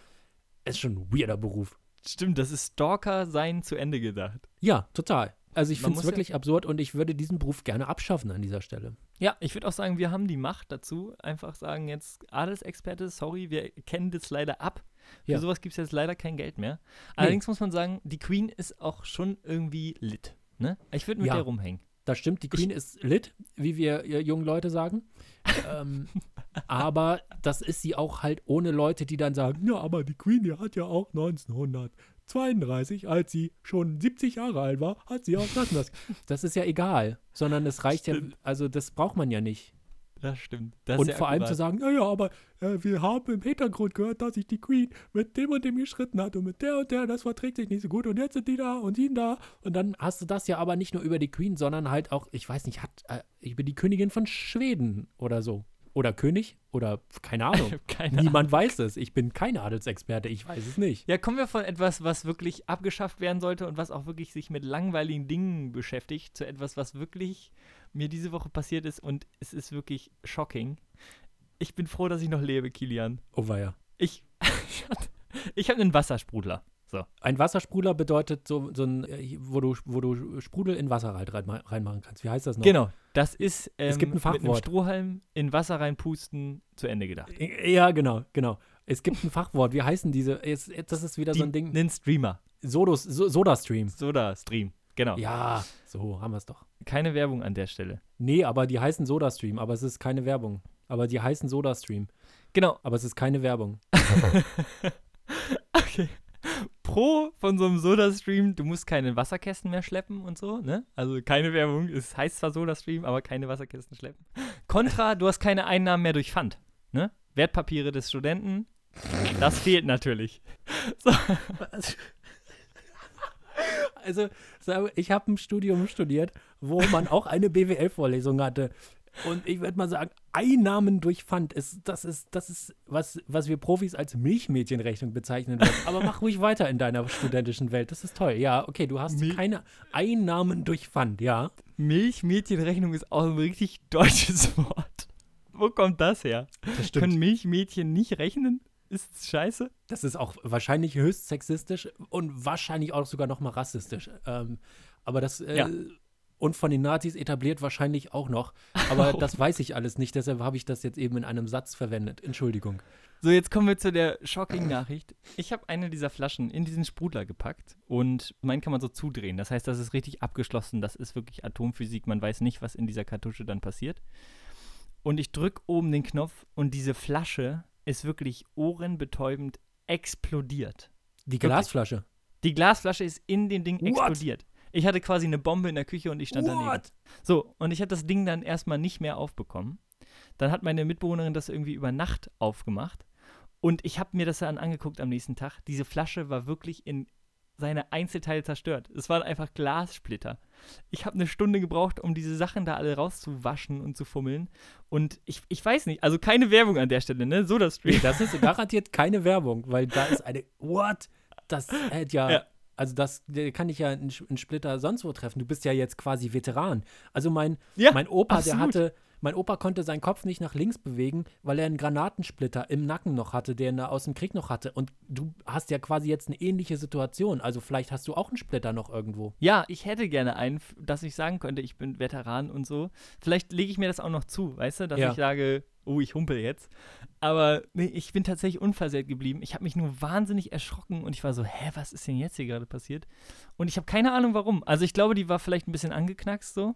ist schon ein weirder Beruf.
Stimmt, das ist Stalker sein zu Ende gedacht.
Ja, total. Also ich finde es
muss ja-
wirklich absurd und ich würde diesen Beruf gerne abschaffen an dieser Stelle.
Ja, ich würde auch sagen, wir haben die Macht dazu. Einfach sagen jetzt, Adelsexperte, sorry, wir kennen das leider ab. Für
Ja.
sowas gibt es jetzt leider kein Geld mehr. Allerdings muss man sagen, die Queen ist auch schon irgendwie lit. Ne? Ich würde mit
Ja.
der rumhängen.
Das stimmt, die Queen ist lit, wie wir jungen Leute sagen. ähm, aber das ist sie auch halt ohne Leute, die dann sagen, ja, aber die Queen, die hat ja auch 1932, als sie schon 70 Jahre alt war, hat sie auch das und das. Das ist ja egal, sondern es reicht ja,
Stimmt.
also das braucht man ja nicht.
Das stimmt. Das
und vor allem zu sagen, naja, aber äh, wir haben im Hintergrund gehört, dass sich die Queen mit dem und dem geschritten hat und mit der und der, das verträgt sich nicht so gut und jetzt sind die da und die da. Und dann hast du das ja aber nicht nur über die Queen, sondern halt auch, ich weiß nicht, hat äh, über die Königin von Schweden oder so. Oder König oder keine Ahnung.
Keine Ahnung.
Niemand weiß es. Ich bin kein Adelsexperte, ich weiß es nicht.
Ja, kommen wir von etwas, was wirklich abgeschafft werden sollte und was auch wirklich sich mit langweiligen Dingen beschäftigt, zu etwas, was wirklich mir diese Woche passiert ist und es ist wirklich shocking. Ich bin froh, dass ich noch lebe, Kilian.
Oh weia.
Ich, ich habe einen Wassersprudler. So.
Ein Wassersprudler bedeutet so, so ein, äh, wo du, wo du Sprudel in Wasser halt rein, reinmachen kannst. Wie heißt das noch?
Genau, das ist ähm,
Es gibt ein
mit einem
Fachwort.
Strohhalm in Wasser reinpusten zu Ende gedacht.
Ja, genau, genau. Es gibt ein Fachwort. Wie heißen diese? Es, das ist wieder so ein Ding.
Einen Streamer.
Sodos, so, Soda-Stream.
Soda-Stream. Genau.
Ja, so haben wir es doch.
Keine Werbung an der Stelle.
Nee, aber die heißen Soda-Stream, aber es ist keine Werbung. Aber die heißen Soda-Stream,
Genau.
aber es ist keine Werbung.
Okay. Pro von so einem Soda-Stream, du musst keine Wasserkästen mehr schleppen und so, ne? Also keine Werbung. Es heißt zwar Soda-Stream, aber keine Wasserkästen schleppen. Contra, du hast keine Einnahmen mehr durch Pfand, ne? Wertpapiere des Studenten, das fehlt natürlich. So.
Also, ich habe ein Studium studiert, wo man auch eine BWL-Vorlesung hatte. Und ich würde mal sagen, Einnahmen durch Pfand ist, das ist, das ist, was, was wir Profis als Milchmädchenrechnung bezeichnen würden. Aber mach ruhig weiter in deiner studentischen Welt. Das ist toll. Ja, okay, du hast
Mil-
keine Einnahmen durch Pfand, ja.
Milchmädchenrechnung ist auch ein richtig deutsches Wort. Wo kommt das her?
Das
Können Milchmädchen nicht rechnen? Ist scheiße?
Das ist auch wahrscheinlich höchst sexistisch und wahrscheinlich auch sogar noch mal rassistisch. Ähm, aber das äh,
Ja.
Und von den Nazis etabliert wahrscheinlich auch noch. Aber das weiß ich alles nicht. Deshalb habe ich das jetzt eben in einem Satz verwendet. Entschuldigung.
So, jetzt kommen wir zu der shocking Nachricht. Ich habe eine dieser Flaschen in diesen Sprudler gepackt und meinen kann man so zudrehen. Das heißt, das ist richtig abgeschlossen. Das ist wirklich Atomphysik. Man weiß nicht, was in dieser Kartusche dann passiert. Und ich drücke oben den Knopf und diese Flasche ist wirklich ohrenbetäubend explodiert.
Die Glasflasche.
Die Glasflasche ist in dem Ding
What?
explodiert. Ich hatte quasi eine Bombe in der Küche und ich stand daneben.
What?
So, und ich habe das Ding dann erstmal nicht mehr aufbekommen. Dann hat meine Mitbewohnerin das irgendwie über Nacht aufgemacht. Und ich habe mir das dann angeguckt am nächsten Tag. Diese Flasche war wirklich in seine Einzelteile zerstört. Es waren einfach Glassplitter. Ich habe eine Stunde gebraucht, um diese Sachen da alle rauszuwaschen und zu fummeln. Und ich, ich weiß nicht, also keine Werbung an der Stelle, ne? So das Stream.
das ist garantiert keine Werbung, weil da ist eine. What? Das hätte ja.
Ja.
Also das der kann ich ja in, in Splitter sonst wo treffen. Du bist ja jetzt quasi Veteran. Also mein,
Ja,
mein Opa, der
absolut.
hatte, mein Opa konnte seinen Kopf nicht nach links bewegen, weil er einen Granatensplitter im Nacken noch hatte, den er aus dem Krieg noch hatte. Und du hast ja quasi jetzt eine ähnliche Situation. Also vielleicht hast du auch einen Splitter noch irgendwo.
Ja, ich hätte gerne einen, dass ich sagen könnte, ich bin Veteran und so. Vielleicht lege ich mir das auch noch zu, weißt du, dass
Ja.
ich sage, oh, ich humpel jetzt. Aber nee, ich bin tatsächlich unversehrt geblieben. Ich habe mich nur wahnsinnig erschrocken und ich war so, hä, was ist denn jetzt hier gerade passiert? Und ich habe keine Ahnung warum. Also ich glaube, die war vielleicht ein bisschen angeknackst so.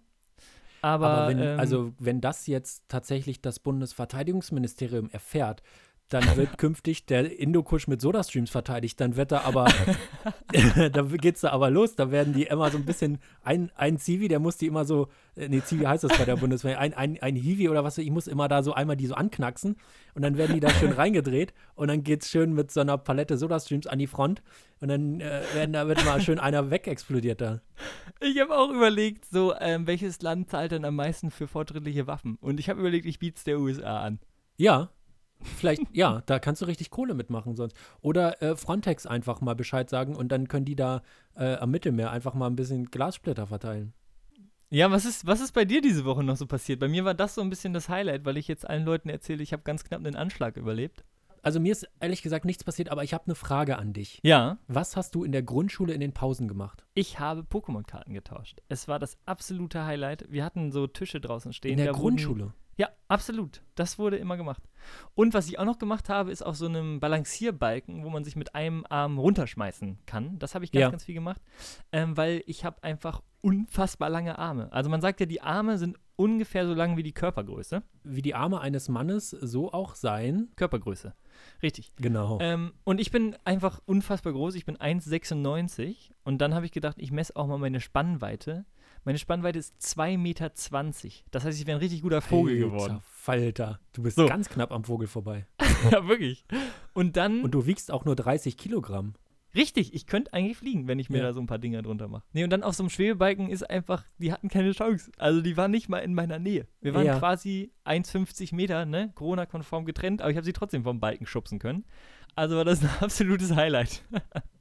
Aber,
Aber wenn,
ähm,
also wenn das jetzt tatsächlich das Bundesverteidigungsministerium erfährt, dann wird künftig der Indokusch mit Sodastreams verteidigt. Dann wird da aber, da geht's da aber los. Da werden die immer so ein bisschen, ein, ein Zivi, der muss die immer so, äh, nee, Zivi heißt das bei der Bundeswehr, ein, ein, ein Hiwi oder was, ich muss immer da so einmal die so anknacksen und dann werden die da schön reingedreht und dann geht's schön mit so einer Palette Sodastreams an die Front und dann äh, werden, da wird mal schön einer wegexplodiert da.
ich habe auch überlegt, so, ähm, welches Land zahlt denn am meisten für fortschrittliche Waffen? Und ich habe überlegt, ich biete es der USA an.
Ja, vielleicht, ja, da kannst du richtig Kohle mitmachen sonst. Oder äh, Frontex einfach mal Bescheid sagen und dann können die da äh, am Mittelmeer einfach mal ein bisschen Glassplitter verteilen.
Ja, was ist, was ist bei dir diese Woche noch so passiert? Bei mir war das so ein bisschen das Highlight, weil ich jetzt allen Leuten erzähle, ich habe ganz knapp einen Anschlag überlebt.
Also mir ist ehrlich gesagt nichts passiert, aber ich habe eine Frage an dich.
Ja,
Was hast du in der Grundschule in den Pausen gemacht?
ich habe Pokémon-Karten getauscht. Es war das absolute Highlight. Wir hatten so Tische draußen stehen.
In der
da wurden-
Grundschule?
Ja, absolut. Das wurde immer gemacht. Und was ich auch noch gemacht habe, ist auf so einem Balancierbalken, wo man sich mit einem Arm runterschmeißen kann. Das habe ich ganz,
Ja.
ganz viel gemacht, ähm, weil ich habe einfach unfassbar lange Arme. Also man sagt ja, die Arme sind ungefähr so lang wie die Körpergröße.
Wie die Arme eines Mannes so auch sein.
Körpergröße. Richtig.
Genau.
Ähm, und ich bin einfach unfassbar groß. Ich bin 1,96 und dann habe ich gedacht, ich messe auch mal meine Spannweite. Meine Spannweite ist 2,20 Meter. Das heißt, ich wäre ein richtig guter Vogel
Alter
geworden.
Falter. Du bist
So.
ganz knapp am Vogel vorbei.
ja, wirklich. Und dann,
Und du wiegst auch nur 30 Kilogramm.
richtig, ich könnte eigentlich fliegen, wenn ich mir
Ja.
da so ein paar Dinger drunter mache. Nee, und dann auf so einem Schwebebalken ist einfach, die hatten keine Chance. Also die waren nicht mal in meiner Nähe. Wir waren
Ja.
quasi 1,50 Meter, ne, Corona-konform getrennt, aber ich habe sie trotzdem vom Balken schubsen können. Also war das ein absolutes Highlight.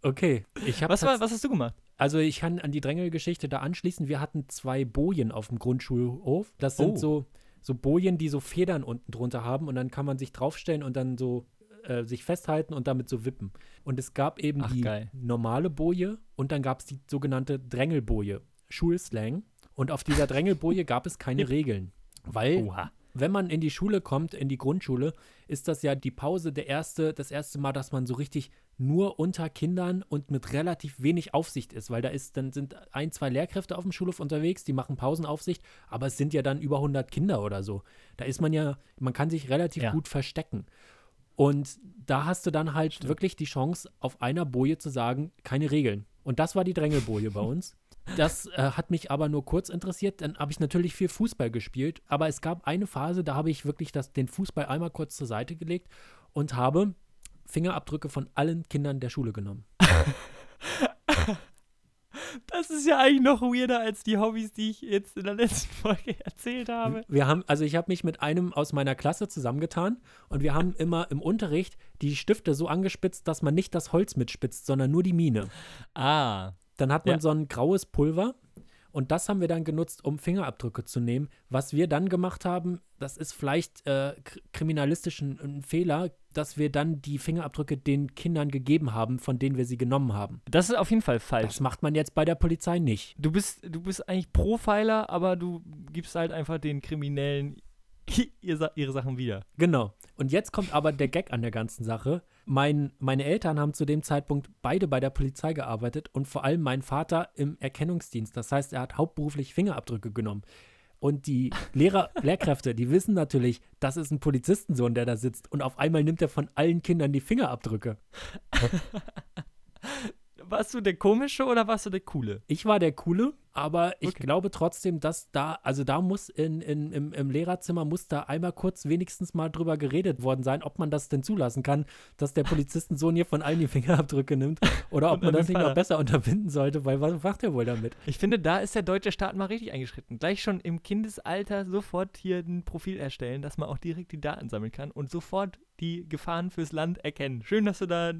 Okay. Ich
Was, war, was hast du gemacht?
Also ich kann an die Drängelgeschichte da anschließen. Wir hatten zwei Bojen auf dem Grundschulhof. Das sind
Oh.
so, so Bojen, die so Federn unten drunter haben und dann kann man sich draufstellen und dann so äh, sich festhalten und damit so wippen. Und es gab eben
Ach,
die
geil.
normale Boje und dann gab es die sogenannte Drängelboje, Schulslang. Und auf dieser Drängelboje gab es keine Regeln. Weil
Oha.
Wenn man in die Schule kommt, in die Grundschule, ist das ja die Pause der erste, das erste Mal, dass man so richtig nur unter Kindern und mit relativ wenig Aufsicht ist, weil da ist, dann sind ein, zwei Lehrkräfte auf dem Schulhof unterwegs, die machen Pausenaufsicht, aber es sind ja dann über 100 Kinder oder so. Da ist man ja, man kann sich relativ
Ja.
gut verstecken. Und da hast du dann halt wirklich die Chance, auf einer Boje zu sagen, keine Regeln. Und das war die Drängelboje bei uns. Das äh, hat mich aber nur kurz interessiert. Dann habe ich natürlich viel Fußball gespielt. Aber es gab eine Phase, da habe ich wirklich das, den Fußball einmal kurz zur Seite gelegt und habe Fingerabdrücke von allen Kindern der Schule genommen.
Das ist ja eigentlich noch weirder als die Hobbys, die ich jetzt in der letzten Folge erzählt habe.
Wir haben, also ich habe mich mit einem aus meiner Klasse zusammengetan und wir haben immer im Unterricht die Stifte so angespitzt, dass man nicht das Holz mitspitzt, sondern nur die Mine.
Ah.
Dann hat man
Ja.
so ein graues Pulver und das haben wir dann genutzt, um Fingerabdrücke zu nehmen. Was wir dann gemacht haben, das ist vielleicht äh, kr- kriminalistisch ein, ein Fehler, dass wir dann die Fingerabdrücke den Kindern gegeben haben, von denen wir sie genommen haben.
Das ist auf jeden Fall falsch.
Das macht man jetzt bei der Polizei nicht.
Du bist, du bist eigentlich Profiler, aber du gibst halt einfach den Kriminellen ihre Sachen wieder.
Genau. Und jetzt kommt aber der Gag an der ganzen Sache. Mein, meine Eltern haben zu dem Zeitpunkt beide bei der Polizei gearbeitet und vor allem mein Vater im Erkennungsdienst. Das heißt, er hat hauptberuflich Fingerabdrücke genommen. Und die Lehrer, Lehrkräfte, die wissen natürlich, das ist ein Polizistensohn, der da sitzt. Und auf einmal nimmt er von allen Kindern die Fingerabdrücke.
Warst du der komische oder warst du der coole?
Ich war der Coole, Aber ich
Okay.
glaube trotzdem, dass da, also da muss in, in, im, im Lehrerzimmer muss da einmal kurz wenigstens mal drüber geredet worden sein, ob man das denn zulassen kann, dass der Polizistensohn hier von allen die Fingerabdrücke nimmt oder ob man
an
das nicht noch besser unterbinden sollte, weil was macht er wohl damit?
Ich finde, da ist der deutsche Staat mal richtig eingeschritten. Gleich schon im Kindesalter sofort hier ein Profil erstellen, dass man auch direkt die Daten sammeln kann und sofort die Gefahren fürs Land erkennen. Schön, dass du da.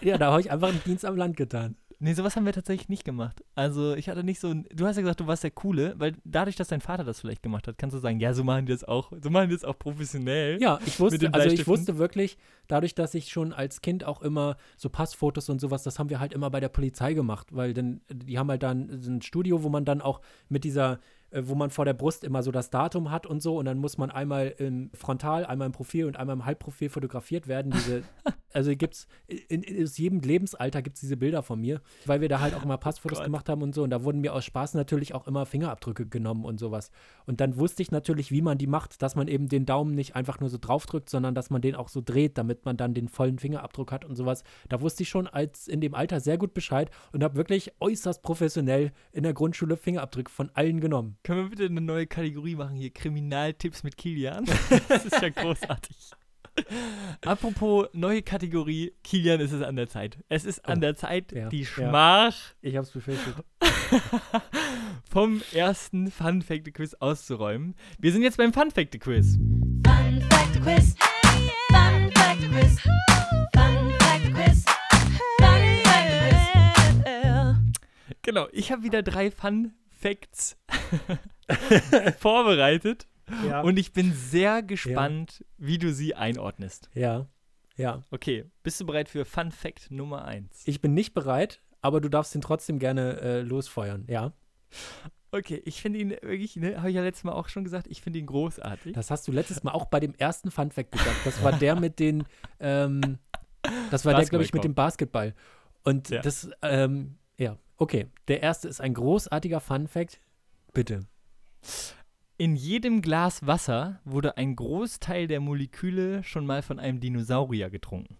Ja, da habe ich einfach einen Dienst am Land getan.
Nee, sowas haben wir tatsächlich nicht gemacht. Also, ich hatte nicht so. ein- Du hast ja gesagt, du warst der Coole, weil dadurch, dass dein Vater das vielleicht gemacht hat, kannst du sagen, ja, so machen die das auch. So machen die das auch professionell.
Ja, ich wusste, also ich wusste wirklich, dadurch, dass ich schon als Kind auch immer so Passfotos und sowas, das haben wir halt immer bei der Polizei gemacht, weil dann, die haben halt dann ein Studio, wo man dann auch mit dieser, äh, wo man vor der Brust immer so das Datum hat und so und dann muss man einmal im Frontal, einmal im Profil und einmal im Halbprofil fotografiert werden. Diese, also gibt's, in, in, aus jedem Lebensalter gibt es diese Bilder von mir, weil wir da halt auch immer Passfotos
Gott.
gemacht haben und so und da wurden mir aus Spaß natürlich auch immer Fingerabdrücke genommen und sowas. Und dann wusste ich natürlich, wie man die macht, dass man eben den Daumen nicht einfach nur so draufdrückt, sondern dass man den auch so dreht, damit man dann den vollen Fingerabdruck hat und sowas. Da wusste ich schon als in dem Alter sehr gut Bescheid und habe wirklich äußerst professionell in der Grundschule Fingerabdrücke von allen genommen.
Können wir bitte eine neue Kategorie machen hier? Kriminaltipps mit Kilian. Das ist ja großartig. Apropos neue Kategorie, Kilian ist es an der Zeit. Es ist an
Oh,
der Zeit,
ja,
die
ja.
Schmach
Ich habe es befürchtet.
vom ersten Fun Fact Quiz auszuräumen. Wir sind jetzt beim Fun Fact Quiz.
Fun Fact Quiz. Fun Fact Quiz. Fun Fact Quiz. Fun Fact Quiz.
Genau, ich habe wieder drei Fun Facts vorbereitet
Ja.
und ich bin sehr gespannt, wie du sie einordnest.
ja. Ja.
Okay, bist du bereit für Fun Fact Nummer 1?
Ich bin nicht bereit, aber du darfst ihn trotzdem gerne äh, losfeuern. Ja.
Okay, ich finde ihn wirklich, ne, habe ich ja letztes Mal auch schon gesagt, ich finde ihn großartig.
Das hast du letztes Mal auch bei dem ersten Fun Fact gesagt. Das war der mit den, ähm, das war der, glaube ich, mit dem Basketball. Und
Ja.
das, ähm, ja, okay. Der erste ist ein großartiger Fun Fact. Bitte.
In jedem Glas Wasser wurde ein Großteil der Moleküle schon mal von einem Dinosaurier getrunken.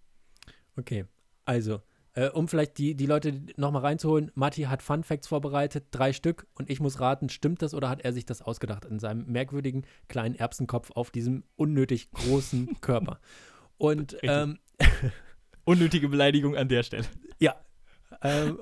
Okay. Also, äh, um vielleicht die, die Leute nochmal reinzuholen, Matti hat Fun Facts vorbereitet, drei Stück, und ich muss raten, stimmt das oder hat er sich das ausgedacht in seinem merkwürdigen kleinen Erbsenkopf auf diesem unnötig großen Körper? Und ähm,
Unnötige Beleidigung an der Stelle.
ja. ähm,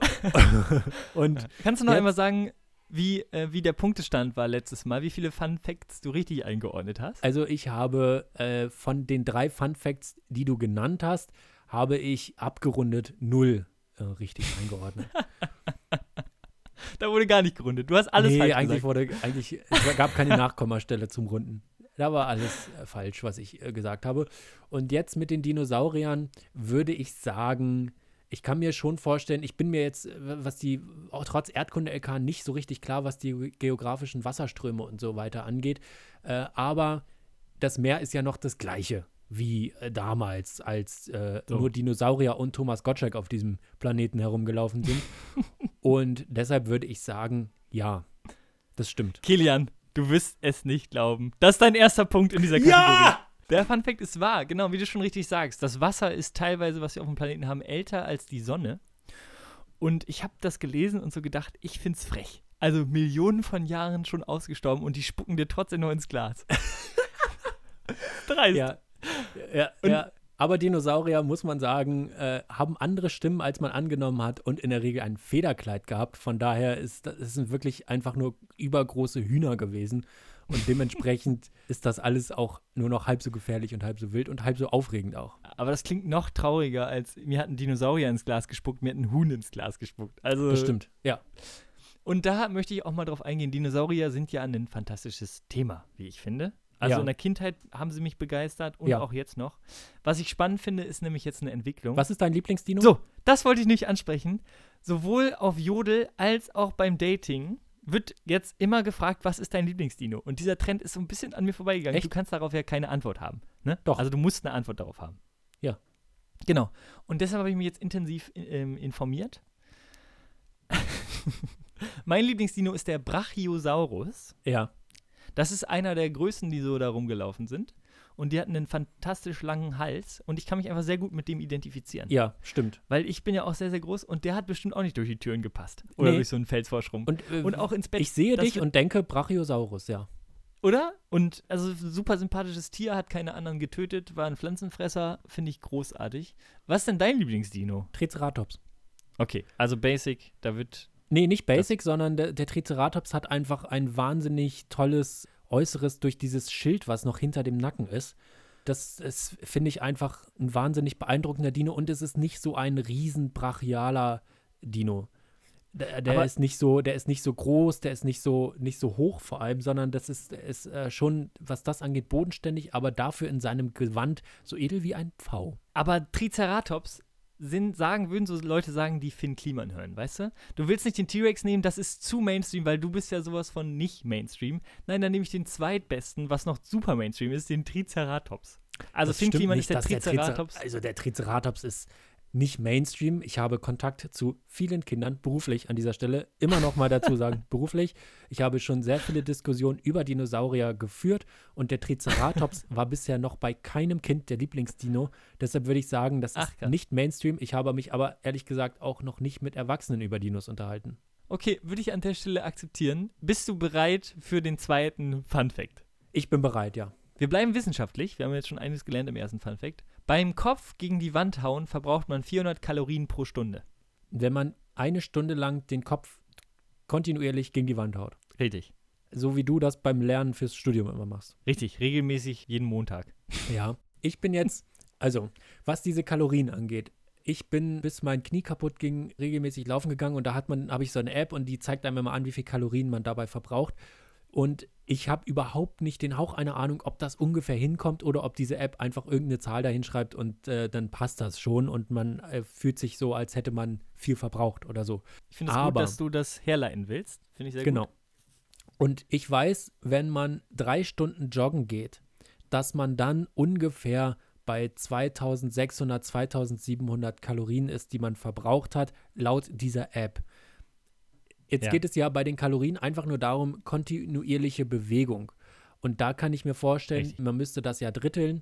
und
Kannst du noch einmal sagen, wie, äh, wie der Punktestand war letztes Mal? Wie viele Fun Facts du richtig eingeordnet hast?
Also ich habe äh, von den drei Fun Facts, die du genannt hast, habe ich abgerundet null äh, richtig eingeordnet.
Da wurde gar nicht gerundet. Du hast alles
nee,
falsch
eigentlich
gesagt.
wurde eigentlich es gab keine Nachkommastelle zum Runden. Da war alles äh, falsch, was ich äh, gesagt habe. Und jetzt mit den Dinosauriern würde ich sagen, ich kann mir schon vorstellen, ich bin mir jetzt, äh, was die, auch trotz Erdkunde-LK nicht so richtig klar, was die geografischen Wasserströme und so weiter angeht. Äh, aber das Meer ist ja noch das gleiche wie äh, damals, als äh,
So.
nur Dinosaurier und Thomas Gottschalk auf diesem Planeten herumgelaufen sind. und deshalb würde ich sagen, ja, das stimmt.
Kilian, du wirst es nicht glauben. Das ist dein erster Punkt in dieser Kategorie. Der Fun Fact ist wahr, genau, wie du schon richtig sagst. Das Wasser ist teilweise, was wir auf dem Planeten haben, älter als die Sonne. Und ich habe das gelesen und so gedacht, ich find's frech. Also Millionen von Jahren schon ausgestorben und die spucken dir trotzdem nur ins Glas. Dreist.
Ja, ja,
Und-
ja. Aber Dinosaurier, muss man sagen, äh, haben andere Stimmen, als man angenommen hat und in der Regel ein Federkleid gehabt. Von daher ist das es sind wirklich einfach nur übergroße Hühner gewesen. Und dementsprechend ist das alles auch nur noch halb so gefährlich und halb so wild und halb so aufregend auch.
Aber das klingt noch trauriger, als mir hat ein Dinosaurier ins Glas gespuckt, mir hat ein Huhn ins Glas gespuckt. Also,
Das stimmt, ja.
Und da möchte ich auch mal drauf eingehen. Dinosaurier sind ja ein fantastisches Thema, wie ich finde. Also
Ja.
in der Kindheit haben sie mich begeistert und
Ja.
auch jetzt noch. Was ich spannend finde, ist nämlich jetzt eine Entwicklung.
Was ist dein Lieblingsdino?
So, das wollte ich nicht ansprechen. Sowohl auf Jodel als auch beim Dating wird jetzt immer gefragt, was ist dein Lieblingsdino? Und dieser Trend ist so ein bisschen an mir vorbeigegangen.
Echt?
Du kannst darauf ja keine Antwort haben. Ne?
Doch.
Also du musst eine Antwort darauf haben.
Ja.
Genau. Und deshalb habe ich mich jetzt intensiv ähm, informiert. mein Lieblingsdino ist der Brachiosaurus.
Ja.
Das ist einer der größten, die so da rumgelaufen sind. Und die hatten einen fantastisch langen Hals und ich kann mich einfach sehr gut mit dem identifizieren.
Ja, stimmt.
Weil ich bin ja auch sehr, sehr groß und der hat bestimmt auch nicht durch die Türen gepasst. Oder
Nee.
durch so einen Felsvorsprung.
Und, äh,
Und auch ins Bett.
ich sehe dich und denke Brachiosaurus, ja.
Oder? Und also super sympathisches Tier, hat keine anderen getötet, war ein Pflanzenfresser, finde ich großartig. Was ist denn dein Lieblingsdino?
Triceratops.
Okay, also Basic, da wird.
Nee, nicht Basic, sondern der, der Triceratops hat einfach ein wahnsinnig tolles Äußeres durch dieses Schild, was noch hinter dem Nacken ist. Das ist, finde ich, einfach ein wahnsinnig beeindruckender Dino und es ist nicht so ein riesen brachialer Dino. Der, der ist nicht so, der ist nicht so groß, der ist nicht so, nicht so hoch vor allem, sondern das ist, ist äh, schon, was das angeht, bodenständig, aber dafür in seinem Gewand so edel wie ein Pfau.
Aber Triceratops sind, sagen, würden so Leute sagen, die Finn Kliman hören, weißt du? Du willst nicht den T-Rex nehmen, das ist zu Mainstream, weil du bist ja sowas von nicht Mainstream. Nein, dann nehme ich den zweitbesten, was noch super Mainstream ist, den Triceratops. Also
Das
Finn Kliman ist der
dass Tricer-
Triceratops.
also der Triceratops ist nicht Mainstream. Ich habe Kontakt zu vielen Kindern, beruflich an dieser Stelle. Immer noch mal dazu sagen, beruflich. Ich habe schon sehr viele Diskussionen über Dinosaurier geführt und der Triceratops war bisher noch bei keinem Kind der Lieblingsdino. Deshalb würde ich sagen, das
Ach,
ist
krass.
nicht Mainstream. Ich habe mich aber ehrlich gesagt auch noch nicht mit Erwachsenen über Dinos unterhalten.
Okay, würde ich an der Stelle akzeptieren. Bist du bereit für den zweiten Fun Fact?
Ich bin bereit, ja.
Wir bleiben wissenschaftlich. Wir haben jetzt schon einiges gelernt im ersten Fun Fact. Beim Kopf gegen die Wand hauen verbraucht man 400 Kalorien pro Stunde.
Wenn man eine Stunde lang den Kopf kontinuierlich gegen die Wand haut.
Richtig.
So wie du das beim Lernen fürs Studium immer machst.
Richtig, regelmäßig jeden Montag.
Ja, ich bin jetzt, also, was diese Kalorien angeht, ich bin, bis mein Knie kaputt ging, regelmäßig laufen gegangen und da hat man, habe ich so eine App und die zeigt einem immer an, wie viel Kalorien man dabei verbraucht. Und ich habe überhaupt nicht den Hauch einer Ahnung, ob das ungefähr hinkommt oder ob diese App einfach irgendeine Zahl dahin schreibt und äh, dann passt das schon und man äh, fühlt sich so, als hätte man viel verbraucht oder so.
Ich finde es gut,
Aber-
dass du das herleiten willst. Finde ich sehr
Genau.
gut.
Und ich weiß, wenn man drei Stunden joggen geht, dass man dann ungefähr bei 2600, 2700 Kalorien ist, die man verbraucht hat, laut dieser App. Jetzt
Ja.
geht es ja bei den Kalorien einfach nur darum, kontinuierliche Bewegung. Und da kann ich mir vorstellen,
Richtig.
man müsste das ja dritteln.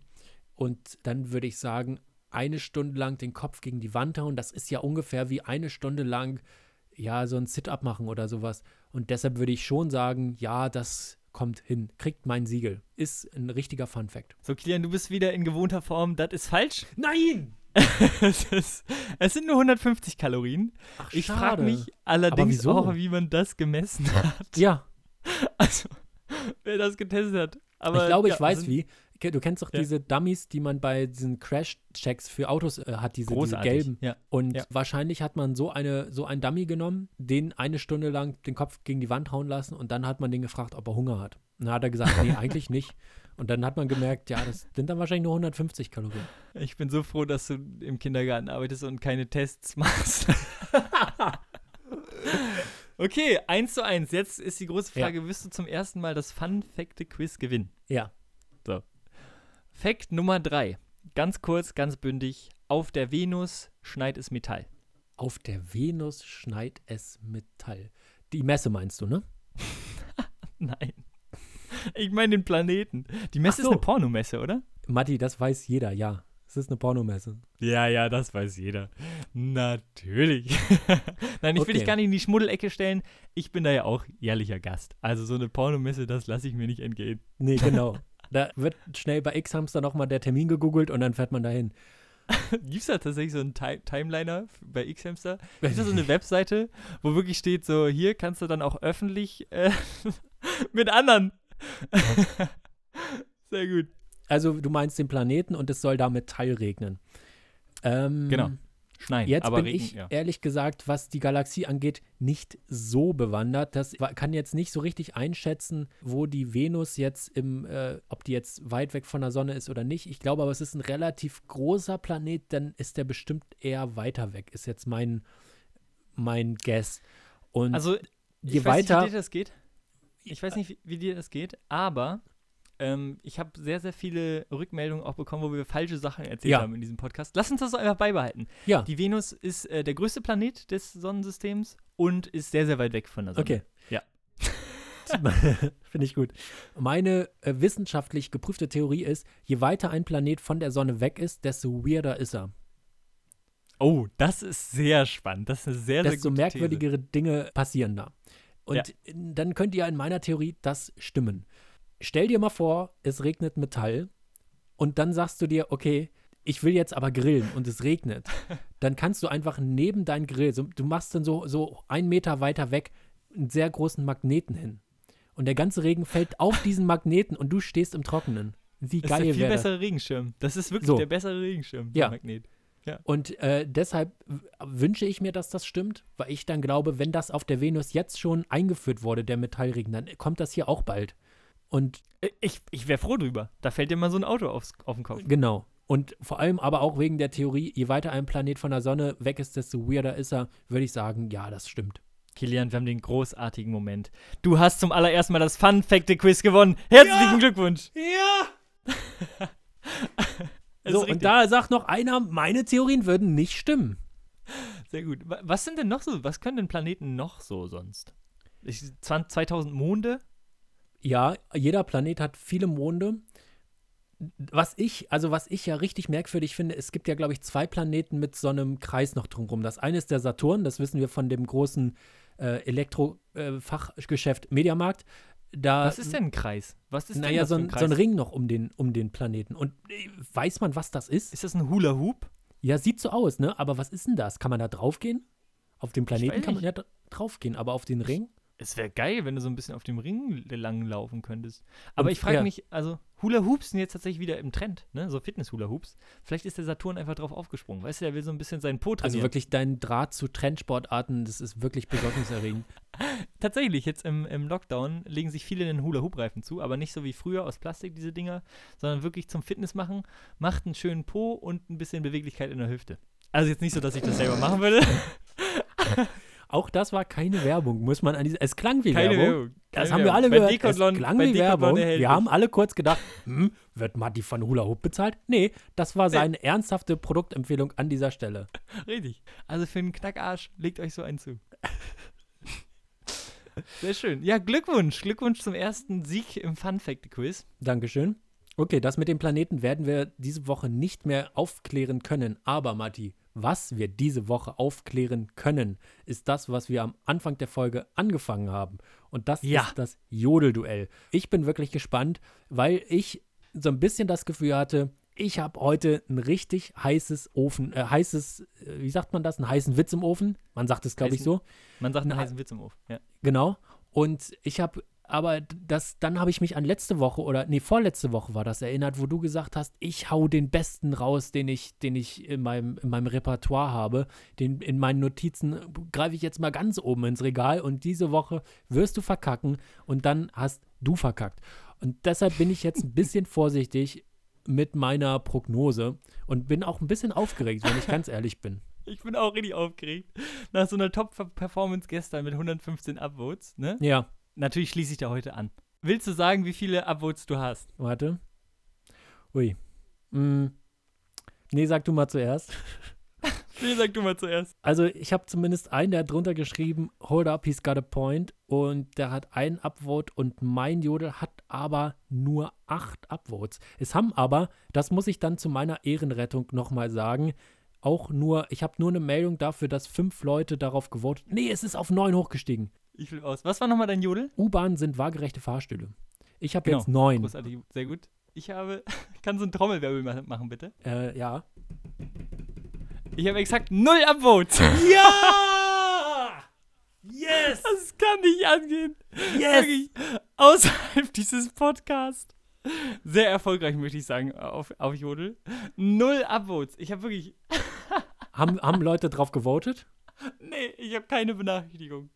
Und dann würde ich sagen, eine Stunde lang den Kopf gegen die Wand hauen, das ist ja ungefähr wie eine Stunde lang, ja, so ein Sit-up machen oder sowas. Und deshalb würde ich schon sagen, ja, das kommt hin, kriegt mein Siegel. Ist ein richtiger Fun-Fact.
So, Kilian, du bist wieder in gewohnter Form. Das ist falsch.
Nein!
es, ist, es sind nur 150 Kalorien.
Ach,
Ich frage mich allerdings auch, wie man das gemessen hat.
Ja,
Also, wer das getestet hat. Aber,
ich glaube, ich
ja,
weiß
sind
wie. Du kennst doch
Ja.
diese Dummies, die man bei diesen Crash-Checks für Autos äh, hat, diese, diese gelben.
Ja.
Und wahrscheinlich hat man so eine so ein Dummy genommen, den eine Stunde lang den Kopf gegen die Wand hauen lassen und dann hat man den gefragt, ob er Hunger hat. Und dann hat er gesagt, nee, eigentlich nicht. Und dann hat man gemerkt, ja, das sind dann wahrscheinlich nur 150 Kalorien.
Ich bin so froh, dass du im Kindergarten arbeitest und keine Tests machst. okay, eins zu eins. Jetzt ist die große
Ja.
Frage: Wirst du zum ersten Mal das Fun-Fakte-Quiz gewinnen?
Ja.
Fakt Nummer drei. Ganz kurz, ganz bündig. Auf der Venus schneit es Metall.
Auf der Venus schneit es Metall. Die Messe meinst du, ne?
Nein. Ich meine den Planeten. Die Messe
so.
ist eine Pornomesse, oder?
Matti, das weiß jeder, ja. Es ist eine Pornomesse.
Ja, ja, das weiß jeder. Natürlich. Nein, ich will
Okay.
dich gar nicht in die Schmuddelecke stellen. Ich bin da ja auch jährlicher Gast. Also so eine Pornomesse, das lasse ich mir nicht entgehen.
Nee, genau. da wird schnell bei X-Hamster nochmal der Termin gegoogelt und dann fährt man dahin.
Gibt es da tatsächlich so einen Ti Timeliner bei X-Hamster? Gibt es so eine Webseite, wo wirklich steht, so hier kannst du dann auch öffentlich äh, mit anderen. Sehr gut.
Also du meinst den Planeten und es soll da Metall regnen. Ähm,
Genau. Schneien.
Jetzt
aber
bin
Regen,
ich
ja.
ehrlich gesagt, was die Galaxie angeht, nicht so bewandert. Das kann jetzt nicht so richtig einschätzen, wo die Venus jetzt im, äh, ob die jetzt weit weg von der Sonne ist oder nicht. Ich glaube aber, es ist ein relativ großer Planet, dann ist der bestimmt eher weiter weg, ist jetzt mein, mein Guess. Und
Also,
je
ich weiß nicht,
weiter-
wie das geht. Ich weiß nicht, wie, wie dir das geht, aber ähm, ich habe sehr, sehr viele Rückmeldungen auch bekommen, wo wir falsche Sachen erzählt
Ja.
haben in diesem Podcast. Lass uns das einfach beibehalten.
ja,
Die Venus ist äh, der größte Planet des Sonnensystems und ist sehr, sehr weit weg von der Sonne.
okay.
Ja.
Finde ich gut. Meine äh, wissenschaftlich geprüfte Theorie ist, je weiter ein Planet von der Sonne weg ist, desto weirder ist er.
Oh, das ist sehr spannend. Das ist eine sehr, sehr
Desto
gute
merkwürdigere Dinge passieren da. Und
Ja.
dann könnt ihr in meiner Theorie das stimmen. Stell dir mal vor, es regnet Metall und dann sagst du dir, okay, ich will jetzt aber grillen und es regnet. Dann kannst du einfach neben dein Grill, so, du machst dann so, so einen Meter weiter weg einen sehr großen Magneten hin. Und der ganze Regen fällt auf diesen Magneten und du stehst im Trockenen. Wie
Das ist der
geil
viel
wäre
bessere Regenschirm. Das ist wirklich
So.
der bessere Regenschirm,
Ja.
der Magnet.
Und äh, deshalb wünsche ich mir, dass das stimmt, weil ich dann glaube, wenn das auf der Venus jetzt schon eingeführt wurde, der Metallregen, dann kommt das hier auch bald. Und
Äh, Ich, ich wäre froh drüber. Da fällt dir mal so ein Auto aufs, auf den Kopf.
genau. Und vor allem aber auch wegen der Theorie, je weiter ein Planet von der Sonne weg ist, desto weirder ist er, würde ich sagen, ja, das stimmt.
Kilian, wir haben den großartigen Moment. Du hast zum allerersten Mal das Fun Fact Quiz gewonnen. Herzlichen Glückwunsch.
Ja! So, und da sagt noch einer, meine Theorien würden nicht stimmen.
Sehr gut. Wa- Was sind denn noch so, was können denn Planeten noch so sonst? Ich, 20, 2000 Monde?
Ja, jeder Planet hat viele Monde. Was ich, also was ich ja richtig merkwürdig finde, es gibt ja, glaube ich, zwei Planeten mit so einem Kreis noch drumherum. Das eine ist der Saturn, das wissen wir von dem großen äh, Elektro-Fachgeschäft Mediamarkt. Da,
Was ist denn ein Kreis? Was ist denn
naja, so ein, so ein Ring noch um den, um den Planeten. Und äh, weiß man, was das ist?
Ist das ein Hula Hoop?
Ja, sieht so aus, ne? Aber was ist denn das? Kann man da draufgehen? Auf den Planeten kann man ja dra- draufgehen, aber auf den Ring?
Es wäre geil, wenn du so ein bisschen auf dem Ring lang laufen könntest. Aber
Und-
ich frage
ja.
mich, also Hula Hoops sind jetzt tatsächlich wieder im Trend, ne? So Fitness-Hula Hoops. Vielleicht ist der Saturn einfach drauf aufgesprungen. Weißt du, der will so ein bisschen seinen Po trainieren.
Also wirklich dein Draht zu Trendsportarten, das ist wirklich besorgniserregend.
Tatsächlich, jetzt im, im Lockdown legen sich viele den Hula-Hoop-Reifen zu, aber nicht so wie früher aus Plastik, diese Dinger, sondern wirklich zum Fitness machen, macht einen schönen Po und ein bisschen Beweglichkeit in der Hüfte. Also jetzt nicht so, dass ich das selber machen würde.
Auch das war keine Werbung, muss man an diese. Es klang wie
Keine
Werbung.
Werbung.
Das
Keine
haben wir alle
Bei
gehört.
Decathlon-
es klang wie
Decathlon
Werbung.
erhältlich.
Wir haben alle kurz gedacht, hm, wird Matti von Hula Hoop bezahlt? Nee, das war seine ernsthafte Produktempfehlung an dieser Stelle.
Richtig. Also für einen Knackarsch, legt euch so einen zu. Sehr schön. Ja, Glückwunsch. Glückwunsch zum ersten Sieg im Fun Fact Quiz.
Dankeschön. Okay, das mit dem Planeten werden wir diese Woche nicht mehr aufklären können. Aber, Matti, was wir diese Woche aufklären können, ist das, was wir am Anfang der Folge angefangen haben. Und das
Ja.
ist das Jodelduell. Ich bin wirklich gespannt, weil ich so ein bisschen das Gefühl hatte, ich habe heute ein richtig heißes Ofen, äh, heißes, äh, wie sagt man das, einen heißen Witz im Ofen? Man sagt es, glaube ich, so.
Man sagt einen
Na-
heißen Witz im Ofen. Ja.
Genau. Und ich habe, aber das, dann habe ich mich an letzte Woche oder, nee, vorletzte Woche war das erinnert, wo du gesagt hast, ich hau den besten raus, den ich, den ich in meinem, in meinem Repertoire habe. Den, in meinen Notizen greife ich jetzt mal ganz oben ins Regal und diese Woche wirst du verkacken und dann hast du verkackt. Und deshalb bin ich jetzt ein bisschen vorsichtig mit meiner Prognose und bin auch ein bisschen aufgeregt, wenn ich ganz ehrlich bin.
Ich bin auch richtig aufgeregt. Nach so einer Top-Performance gestern mit 115 Upvotes, ne?
Ja,
Natürlich schließe ich da heute an. Willst du sagen, wie viele Upvotes du hast?
Warte. Ui. Mm. Nee, sag du mal zuerst.
Nee, sag du mal zuerst.
Also, ich habe zumindest einen, der hat drunter geschrieben, hold up, he's got a point. Und der hat einen Upvote und mein Jodel hat aber nur acht Upvotes. Es haben aber, das muss ich dann zu meiner Ehrenrettung nochmal sagen, auch nur, ich habe nur eine Meldung dafür, dass fünf Leute darauf gewotet. Nee, es ist auf neun hochgestiegen.
Ich will aus. Was war nochmal dein Jodel?
U-Bahnen sind waagerechte Fahrstühle. Ich habe
Genau,
jetzt neun.
Großartig, sehr gut. Ich habe. Kann so ein Trommelwirbel ma- machen, bitte?
Äh, ja.
Ich habe exakt null Upvotes.
Ja! Yes!
Das kann nicht angehen.
Yes!
Wirklich. Außerhalb dieses Podcasts. Sehr erfolgreich, möchte ich sagen, auf, auf Jodel. Null Upvotes. Ich habe wirklich.
Haben, haben Leute drauf gewotet?
Nee, ich habe keine Benachrichtigung.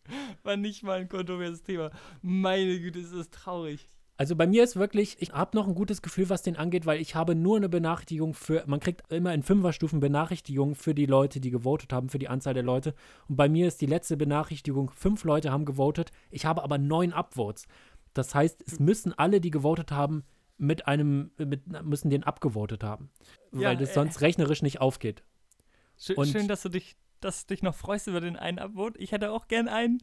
War nicht mal ein kontroverses Thema. Meine Güte, ist das traurig.
Also bei mir ist wirklich, ich habe noch ein gutes Gefühl, was den angeht, weil ich habe nur eine Benachrichtigung für, man kriegt immer in Fünferstufen Benachrichtigungen für die Leute, die gewotet haben, für die Anzahl der Leute. Und bei mir ist die letzte Benachrichtigung, fünf Leute haben gewotet, ich habe aber neun Upvotes. Das heißt, es müssen alle, die gewotet haben, mit einem, mit, müssen den abgevotet haben.
Ja,
weil das
äh.
sonst rechnerisch nicht aufgeht.
Schön, schön dass du dich dass du dich noch freust über den einen Upvote. Ich hätte auch gern einen.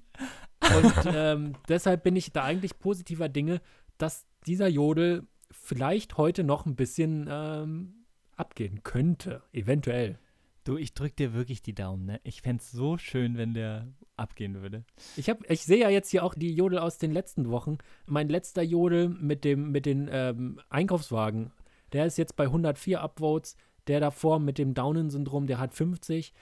Und ähm, deshalb bin ich da eigentlich positiver Dinge, dass dieser Jodel vielleicht heute noch ein bisschen ähm, abgehen könnte, eventuell.
Du, ich drück dir wirklich die Daumen, ne? Ich fände es so schön, wenn der abgehen würde.
Ich, hab, ich sehe ja jetzt hier auch die Jodel aus den letzten Wochen. Mein letzter Jodel mit, dem, mit den ähm, Einkaufswagen, der ist jetzt bei 104 Upvotes. Der davor mit dem Downen-Syndrom, der hat 50.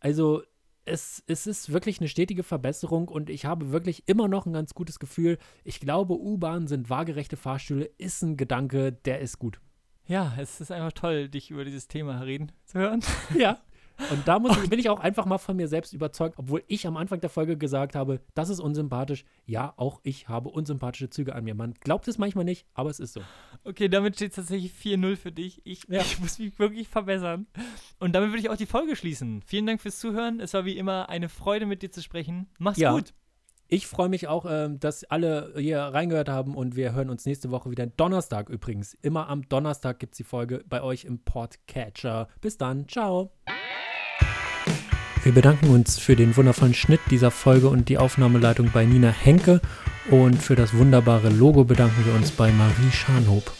Also es, es ist wirklich eine stetige Verbesserung und ich habe wirklich immer noch ein ganz gutes Gefühl. Ich glaube, U-Bahnen sind waagerechte Fahrstühle, ist ein Gedanke, der ist gut.
Ja, es ist einfach toll, dich über dieses Thema reden zu hören.
Ja. Und da muss ich, bin ich auch einfach mal von mir selbst überzeugt, obwohl ich am Anfang der Folge gesagt habe, das ist unsympathisch. Ja, auch ich habe unsympathische Züge an mir. Man glaubt es manchmal nicht, aber es ist so.
Okay, damit steht es tatsächlich 4-0 für dich. Ich,
Ja.
ich muss mich wirklich verbessern. Und damit würde ich auch die Folge schließen. Vielen Dank fürs Zuhören. Es war wie immer eine Freude, mit dir zu sprechen. Mach's
Ja.
gut.
Ich freue mich auch, ähm, dass alle hier reingehört haben und wir hören uns nächste Woche wieder. Donnerstag übrigens. Immer am Donnerstag gibt es die Folge bei euch im Podcatcher. Bis dann. Ciao. Wir bedanken uns für den wundervollen Schnitt dieser Folge und die Aufnahmeleitung bei Nina Henke. Und für das wunderbare Logo bedanken wir uns bei Marie Scharnhob.